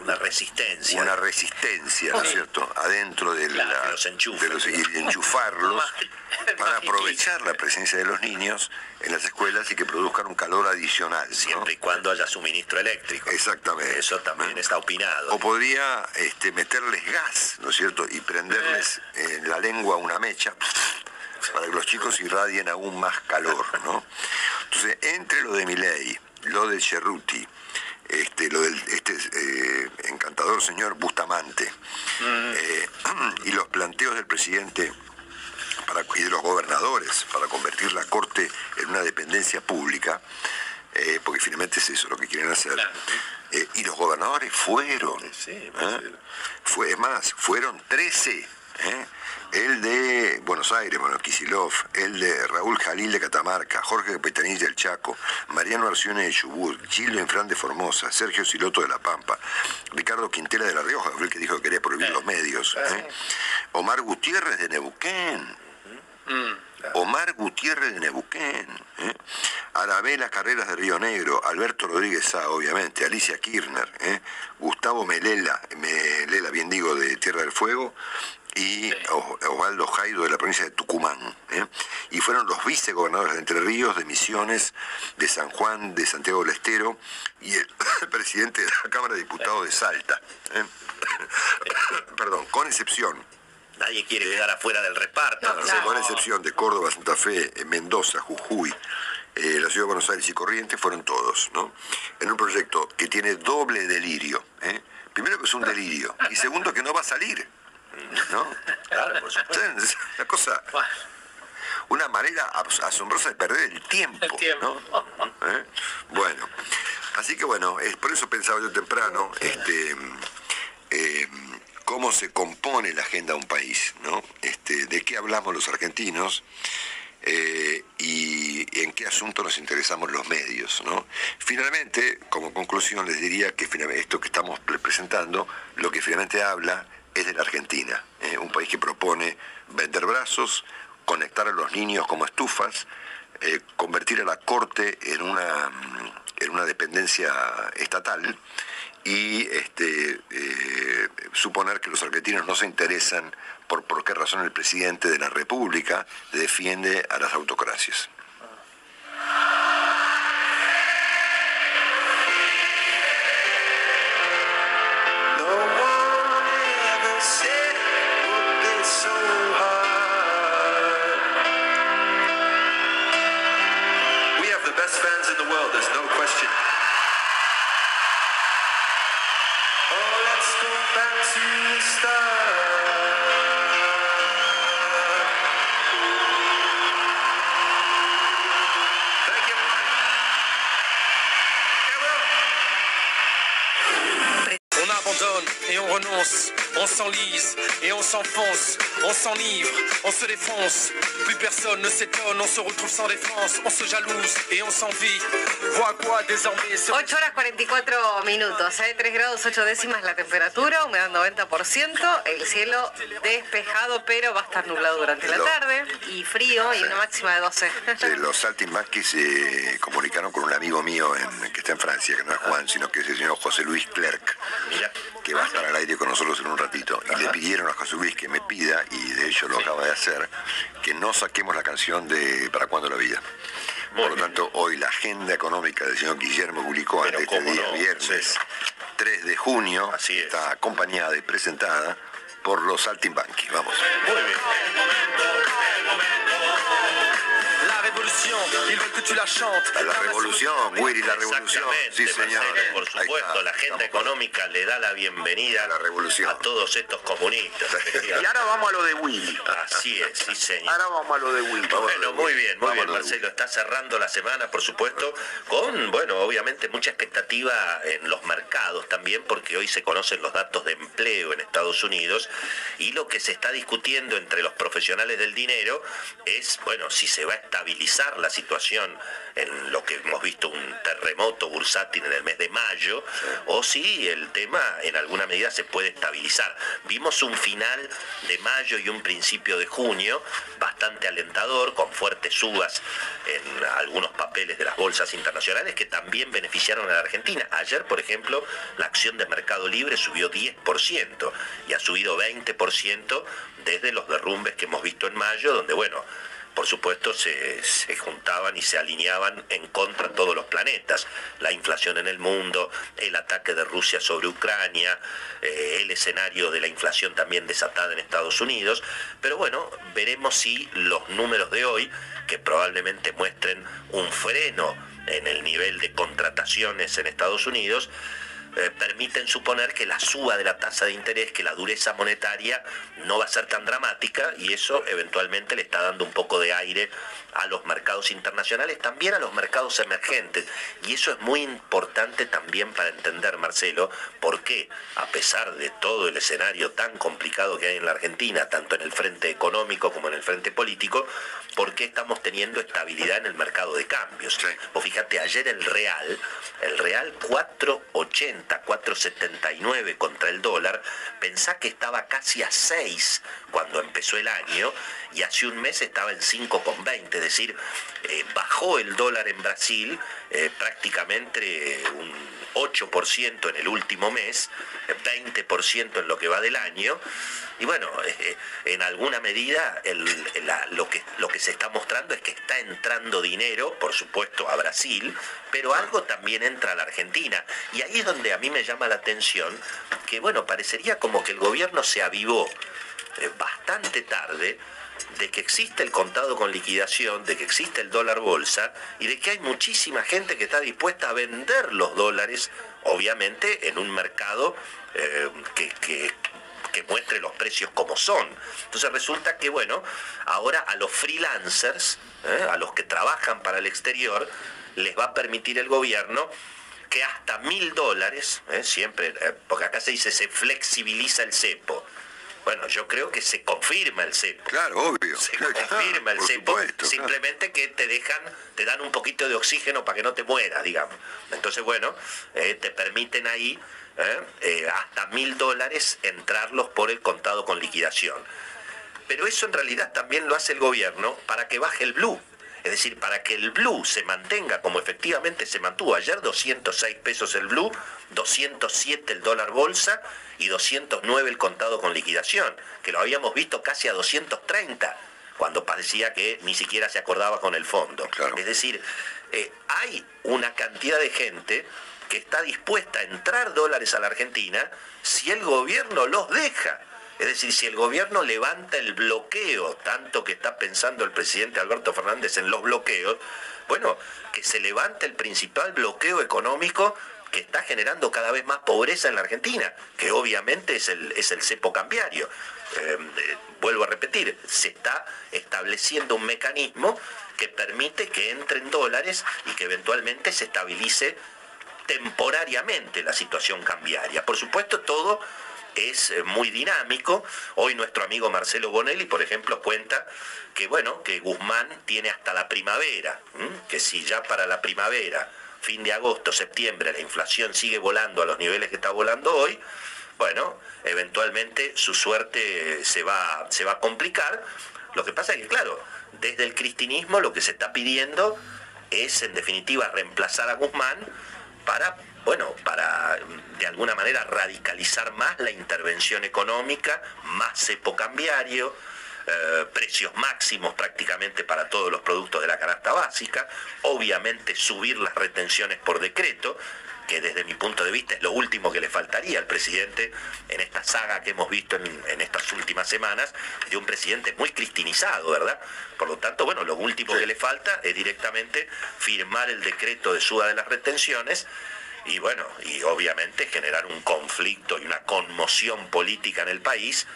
Una resistencia. una resistencia, ¿no es cierto?, adentro de, Claro, la- los enchufen. de los- y enchufarlos para aprovechar la presencia de los niños en las escuelas y que produzcan un calor adicional. ¿no? Siempre y cuando haya suministro eléctrico. Exactamente. Eso también está opinado. O podría este, meterles gas, ¿no es cierto?, y prenderles en la lengua una mecha para que los chicos irradien aún más calor, ¿no? Entonces, entre lo de Milei, lo de Cerruti, este, lo del este eh, encantador señor Bustamante eh, y los planteos del presidente para, y de los gobernadores para convertir la Corte en una dependencia pública, eh, porque finalmente es eso lo que quieren hacer. Claro. Y los gobernadores fueron. Fue, es más, fueron 13. ¿Eh? El de Buenos Aires, bueno, Kisilov, el de Raúl Jalil de Catamarca, Jorge Petanilla del Chaco, Mariano Arcione de Chubut, Chilo Infran de Formosa, Sergio Siloto de La Pampa, Ricardo Quintela de La Rioja, fue el que dijo que quería prohibir los medios, ¿eh? Omar Gutiérrez de Neuquén, Omar Gutiérrez de Neuquén, ¿eh? Arabela Carreras de Río Negro, Alberto Rodríguez Sá, obviamente, Alicia Kirchner, ¿eh? Gustavo Melela, Melela, bien digo, de Tierra del Fuego, y Osvaldo Jaido de la provincia de Tucumán. ¿eh? Y fueron los vicegobernadores de Entre Ríos, de Misiones, de San Juan, de Santiago del Estero, y el presidente de la Cámara de Diputados de Salta. ¿eh? Perdón, con excepción Nadie quiere quedar afuera del reparto. No, ¿no? claro. con excepción de Córdoba, Santa Fe, eh, Mendoza, Jujuy, eh, la ciudad de Buenos Aires y Corrientes, fueron todos, ¿no? En un proyecto que tiene doble delirio. ¿eh? Primero que es un delirio, y segundo que no va a salir, ¿no? Claro, por supuesto. Es Una cosa, una manera asombrosa de perder el tiempo, El tiempo. ¿no? ¿Eh? Bueno, así que bueno, es, por eso pensaba yo temprano, este, eh, cómo se compone la agenda de un país, ¿no? Este, de qué hablamos los argentinos eh, y en qué asunto nos interesamos los medios, ¿no? Finalmente, como conclusión, les diría que esto que estamos pre- presentando, lo que finalmente habla es de la Argentina, ¿eh? un país que propone vender brazos, conectar a los niños como estufas, eh, convertir a la corte en una, mm, en una dependencia estatal y este, eh, suponer que los argentinos no se interesan por por qué razón el presidente de la República defiende a las autocracias. S'enlise et on s'enfonce, on s'enivre, on se défonce. Plus personne ne s'étonne, on se retrouve sans défense, on se jalouse et on s'envie. Vois quoi désormais se 8 horas 44 minutos, ¿eh? 3 grados 8 décimas la temperatura, humedad 90%, el cielo despejado, pero va a estar nublado durante la tarde y frío y una máxima de 12. Sí, los saltimbanquis se comunicaron con un amigo mío en- que está en Francia, que no es Juan, sino que es el señor José Luis Clerc, que va a estar al aire con nosotros en un ratito. Y le pidieron a José Luis que me pida, y de hecho lo acaba de hacer, que no saquemos la canción de Para cuando la vida. Por lo tanto, hoy la agenda económica del señor Guillermo Gulicó, Pero este día no, viernes sí. 3 de junio, Así es. está acompañada y presentada por los saltimbanquis. Vamos. muy bien. La revolución, Willy, la revolución. Exactamente, Sí, señor. Marcelo, por supuesto, la agenda estamos. económica le da la bienvenida A la revolución. a todos estos comunistas. Y ahora vamos a lo de Willy. Así es, sí señor. Ahora vamos a lo de Willy. Bueno, muy bien, muy Vamos bien, Marcelo. Está cerrando la semana, por supuesto, con, bueno, obviamente mucha expectativa en los mercados también, porque hoy se conocen los datos de empleo en Estados Unidos y lo que se está discutiendo entre los profesionales del dinero es, bueno, si se va a estabilizar la situación en lo que hemos visto un terremoto bursátil en el mes de mayo, o si el tema en alguna medida se puede estabilizar. Vimos un final de mayo y un principio de junio bastante alentador, con fuertes subas en algunos papeles de las bolsas internacionales que también beneficiaron a la Argentina. Ayer, por ejemplo, la acción de Mercado Libre subió 10% y ha subido 20% desde los derrumbes que hemos visto en mayo, donde, bueno, por supuesto, se, juntaban y se alineaban en contra todos los planetas. La inflación en el mundo, el ataque de Rusia sobre Ucrania, eh, el escenario de la inflación también desatada en Estados Unidos. Pero bueno, veremos si los números de hoy, que probablemente muestren un freno en el nivel de contrataciones en Estados Unidos, eh, permiten suponer que la suba de la tasa de interés, que la dureza monetaria no va a ser tan dramática y eso eventualmente le está dando un poco de aire a los mercados internacionales, también a los mercados emergentes. Y eso es muy importante también para entender, Marcelo, por qué, a pesar de todo el escenario tan complicado que hay en la Argentina, tanto en el frente económico como en el frente político, por qué estamos teniendo estabilidad en el mercado de cambios. Vos fíjate, ayer el real, el real 4.80, 4.79 contra el dólar, pensá que estaba casi a 6 cuando empezó el año y hace un mes estaba en 5,20, es decir, eh, bajó el dólar en Brasil eh, prácticamente un 8% en el último mes, eh, 20% en lo que va del año, y bueno, eh, en alguna medida lo, que, lo que se está mostrando es que está entrando dinero, por supuesto, a Brasil, pero algo también entra a la Argentina. Y ahí es donde a mí me llama la atención que, bueno, parecería como que el gobierno se avivó bastante tarde de que existe el contado con liquidación, de que existe el dólar bolsa y de que hay muchísima gente que está dispuesta a vender los dólares, obviamente en un mercado eh, que, que- muestre los precios como son. Entonces resulta que, bueno, ahora a los freelancers, ¿eh? a los que trabajan para el exterior, les va a permitir el gobierno que hasta mil dólares, ¿eh? siempre, porque acá se dice se flexibiliza el cepo. Bueno, yo creo que se confirma el cepo. Claro, obvio. Se confirma el cepo, supuesto, claro. simplemente que te dejan, te dan un poquito de oxígeno para que no te mueras, digamos. Entonces, bueno, eh, te permiten ahí eh, eh, hasta mil dólares entrarlos por el contado con liquidación. Pero eso en realidad también lo hace el gobierno para que baje el blue. Es decir, para que el blue se mantenga como efectivamente se mantuvo ayer, 206 pesos el blue, 207 el dólar bolsa y 209 el contado con liquidación, que lo habíamos visto casi a 230 cuando parecía que ni siquiera se acordaba con el fondo. Claro. Es decir, eh, hay una cantidad de gente que está dispuesta a entrar dólares a la Argentina si el gobierno los deja. Es decir, si el gobierno levanta el bloqueo, tanto que está pensando el presidente Alberto Fernández en los bloqueos, bueno, que se levante el principal bloqueo económico que está generando cada vez más pobreza en la Argentina, que obviamente es el, es el cepo cambiario. Eh, eh, vuelvo a repetir, se está estableciendo un mecanismo que permite que entren dólares y que eventualmente se estabilice temporariamente la situación cambiaria. Por supuesto, todo es eh, muy dinámico. Hoy nuestro amigo Marcelo Bonelli, por ejemplo, cuenta que bueno, que Guzmán tiene hasta la primavera, que si ya para la primavera, fin de agosto, septiembre, la inflación sigue volando a los niveles que está volando hoy, bueno, eventualmente su suerte eh, se va, se va a complicar. Lo que pasa es que, claro, desde el cristinismo lo que se está pidiendo es, en definitiva, reemplazar a Guzmán para, bueno, para de alguna manera radicalizar más la intervención económica, más cepo cambiario, eh, precios máximos prácticamente para todos los productos de la canasta básica, obviamente subir las retenciones por decreto, que desde mi punto de vista es lo último que le faltaría al presidente en esta saga que hemos visto en, en estas últimas semanas, de un presidente muy cristinizado, ¿verdad? Por lo tanto, bueno, lo último que le falta es directamente firmar el decreto de suba de las retenciones y bueno, y obviamente generar un conflicto y una conmoción política en el país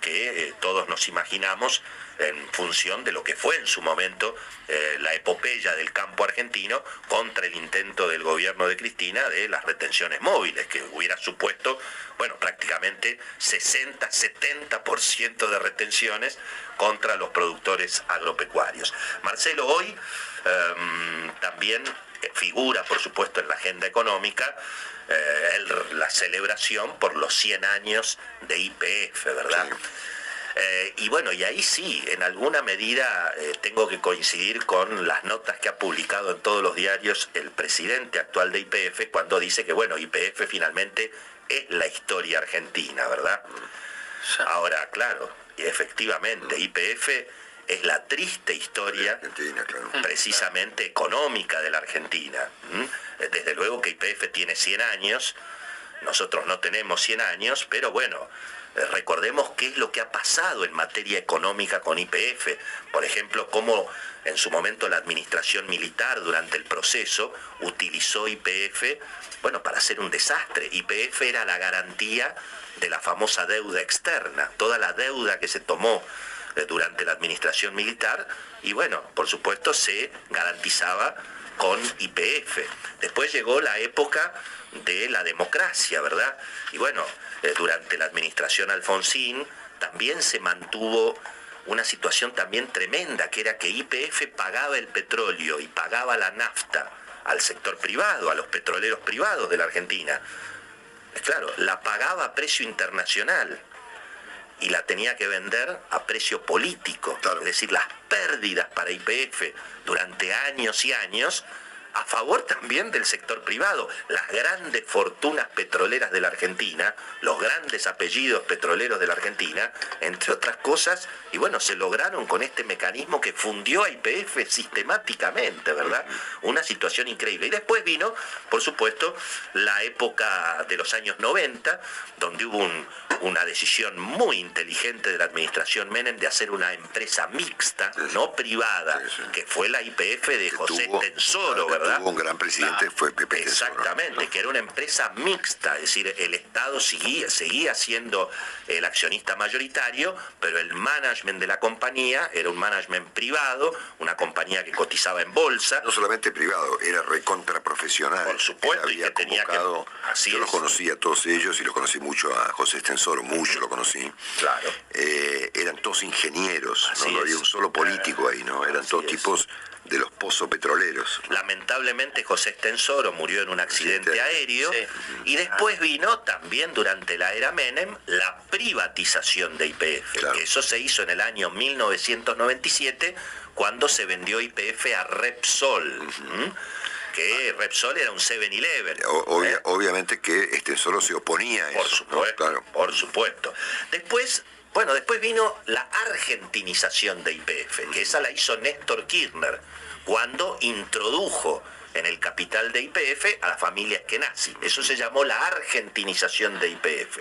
que eh, todos nos imaginamos en función de lo que fue en su momento eh, la epopeya del campo argentino contra el intento del gobierno de Cristina de las retenciones móviles, que hubiera supuesto, bueno, prácticamente 60-70% de retenciones contra los productores agropecuarios. Marcelo, hoy em, también figura, por supuesto, en la agenda económica eh, el- la celebración por los 100 años de IPF, ¿verdad? Eh, y bueno, y ahí sí, en alguna medida eh, tengo que coincidir con las notas que ha publicado en todos los diarios el presidente actual de IPF cuando dice que, bueno, IPF finalmente es la historia argentina, ¿verdad? Ahora, claro, y efectivamente, IPF es la triste historia claro. precisamente económica de la Argentina. Desde luego que IPF tiene 100 años, nosotros no tenemos 100 años, pero bueno, eh, recordemos qué es lo que ha pasado en materia económica con IPF. Por ejemplo, cómo en su momento la administración militar durante el proceso utilizó IPF, bueno, para hacer un desastre. IPF era la garantía de la famosa deuda externa, toda la deuda que se tomó durante la administración militar y bueno, por supuesto se garantizaba con IPF. Después llegó la época de la democracia, ¿verdad? Y bueno, eh, durante la administración Alfonsín también se mantuvo una situación también tremenda, que era que IPF pagaba el petróleo y pagaba la nafta al sector privado, a los petroleros privados de la Argentina. Claro, la pagaba a precio internacional y la tenía que vender a precio político. Es decir, las pérdidas para IPF durante años y años a favor también del sector privado. Las grandes fortunas petroleras de la Argentina, los grandes apellidos petroleros de la Argentina, entre otras cosas, y bueno, se lograron con este mecanismo que fundió a IPF sistemáticamente, ¿verdad? Una situación increíble. Y después vino, por supuesto, la época de los años 90, donde hubo un- una decisión muy inteligente de la administración Menem de hacer una empresa mixta, no privada, que fue la IPF de José Tensoro, que ¿verdad? tuvo un gran presidente, fue Pepe. Exactamente, que era una empresa mixta, es decir, el Estado seguía, seguía siendo el accionista mayoritario, pero el management de la compañía era un management privado, una compañía que cotizaba en bolsa. No solamente privado, era recontra profesional. Por supuesto, Él y había que tenía que- convocado- así yo los conocí a todos ellos y los conocí mucho a José Estensoro, mucho lo conocí. Claro. Eh, eran todos ingenieros, Así no, no había un solo político ahí, ¿no? Eran Así todos es. tipos de los pozos petroleros. Lamentablemente José Estensoro murió en un accidente aéreo Sí. y después vino también durante la era Menem la privatización de IPF, Claro. que eso se hizo en el año 1997 cuando se vendió IPF a Repsol, que Repsol era un 7-Eleven. O- obvia- ¿eh? Obviamente que Estensoro se oponía a Por eso. ¿no? supuesto, Claro. por supuesto. Después, bueno, después vino la argentinización de IPF, que esa la hizo Néstor Kirchner, cuando introdujo en el capital de IPF a la familia Eskenazi. Eso se llamó la argentinización de IPF.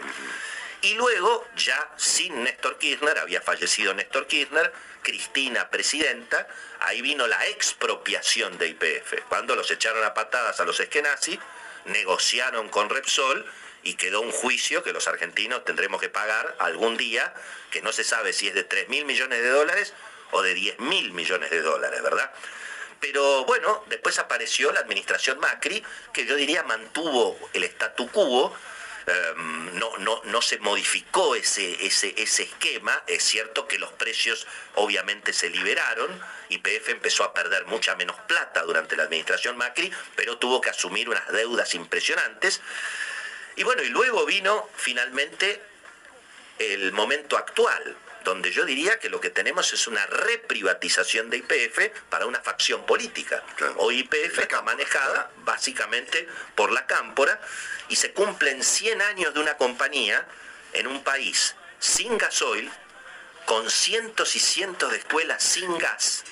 Y luego, ya sin Néstor Kirchner, había fallecido Néstor Kirchner, Cristina presidenta, ahí vino la expropiación de IPF, cuando los echaron a patadas a los Eskenazi, negociaron con Repsol y quedó un juicio que los argentinos tendremos que pagar algún día, que no se sabe si es de 3 mil millones de dólares o de 10 mil millones de dólares, ¿verdad? Pero bueno, después apareció la administración Macri, que yo diría mantuvo el statu quo, em, no, no, no se modificó ese, ese, ese esquema, es cierto que los precios obviamente se liberaron, YPF empezó a perder mucha menos plata durante la administración Macri, pero tuvo que asumir unas deudas impresionantes. Y bueno, y luego vino finalmente el momento actual, donde yo diría que lo que tenemos es una reprivatización de IPF para una facción política. Claro. Hoy IPF está manejada básicamente por la cámpora y se cumplen 100 años de una compañía en un país sin gasoil, con cientos y cientos de escuelas sin gas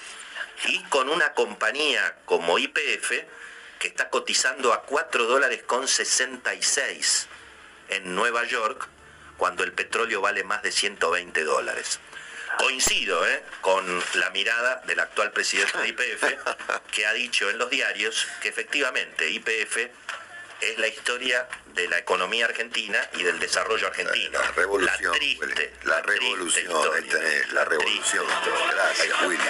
y con una compañía como IPF que está cotizando a 4 dólares con 66 en Nueva York, cuando el petróleo vale más de 120 dólares. Coincido ¿eh? con la mirada del actual presidente de IPF, que ha dicho en los diarios que efectivamente IPF es la historia de la economía argentina y del desarrollo argentino. La, la revolución. La triste. La, la revolución. Triste historia, tenés, la revolución. Gracias, Willy.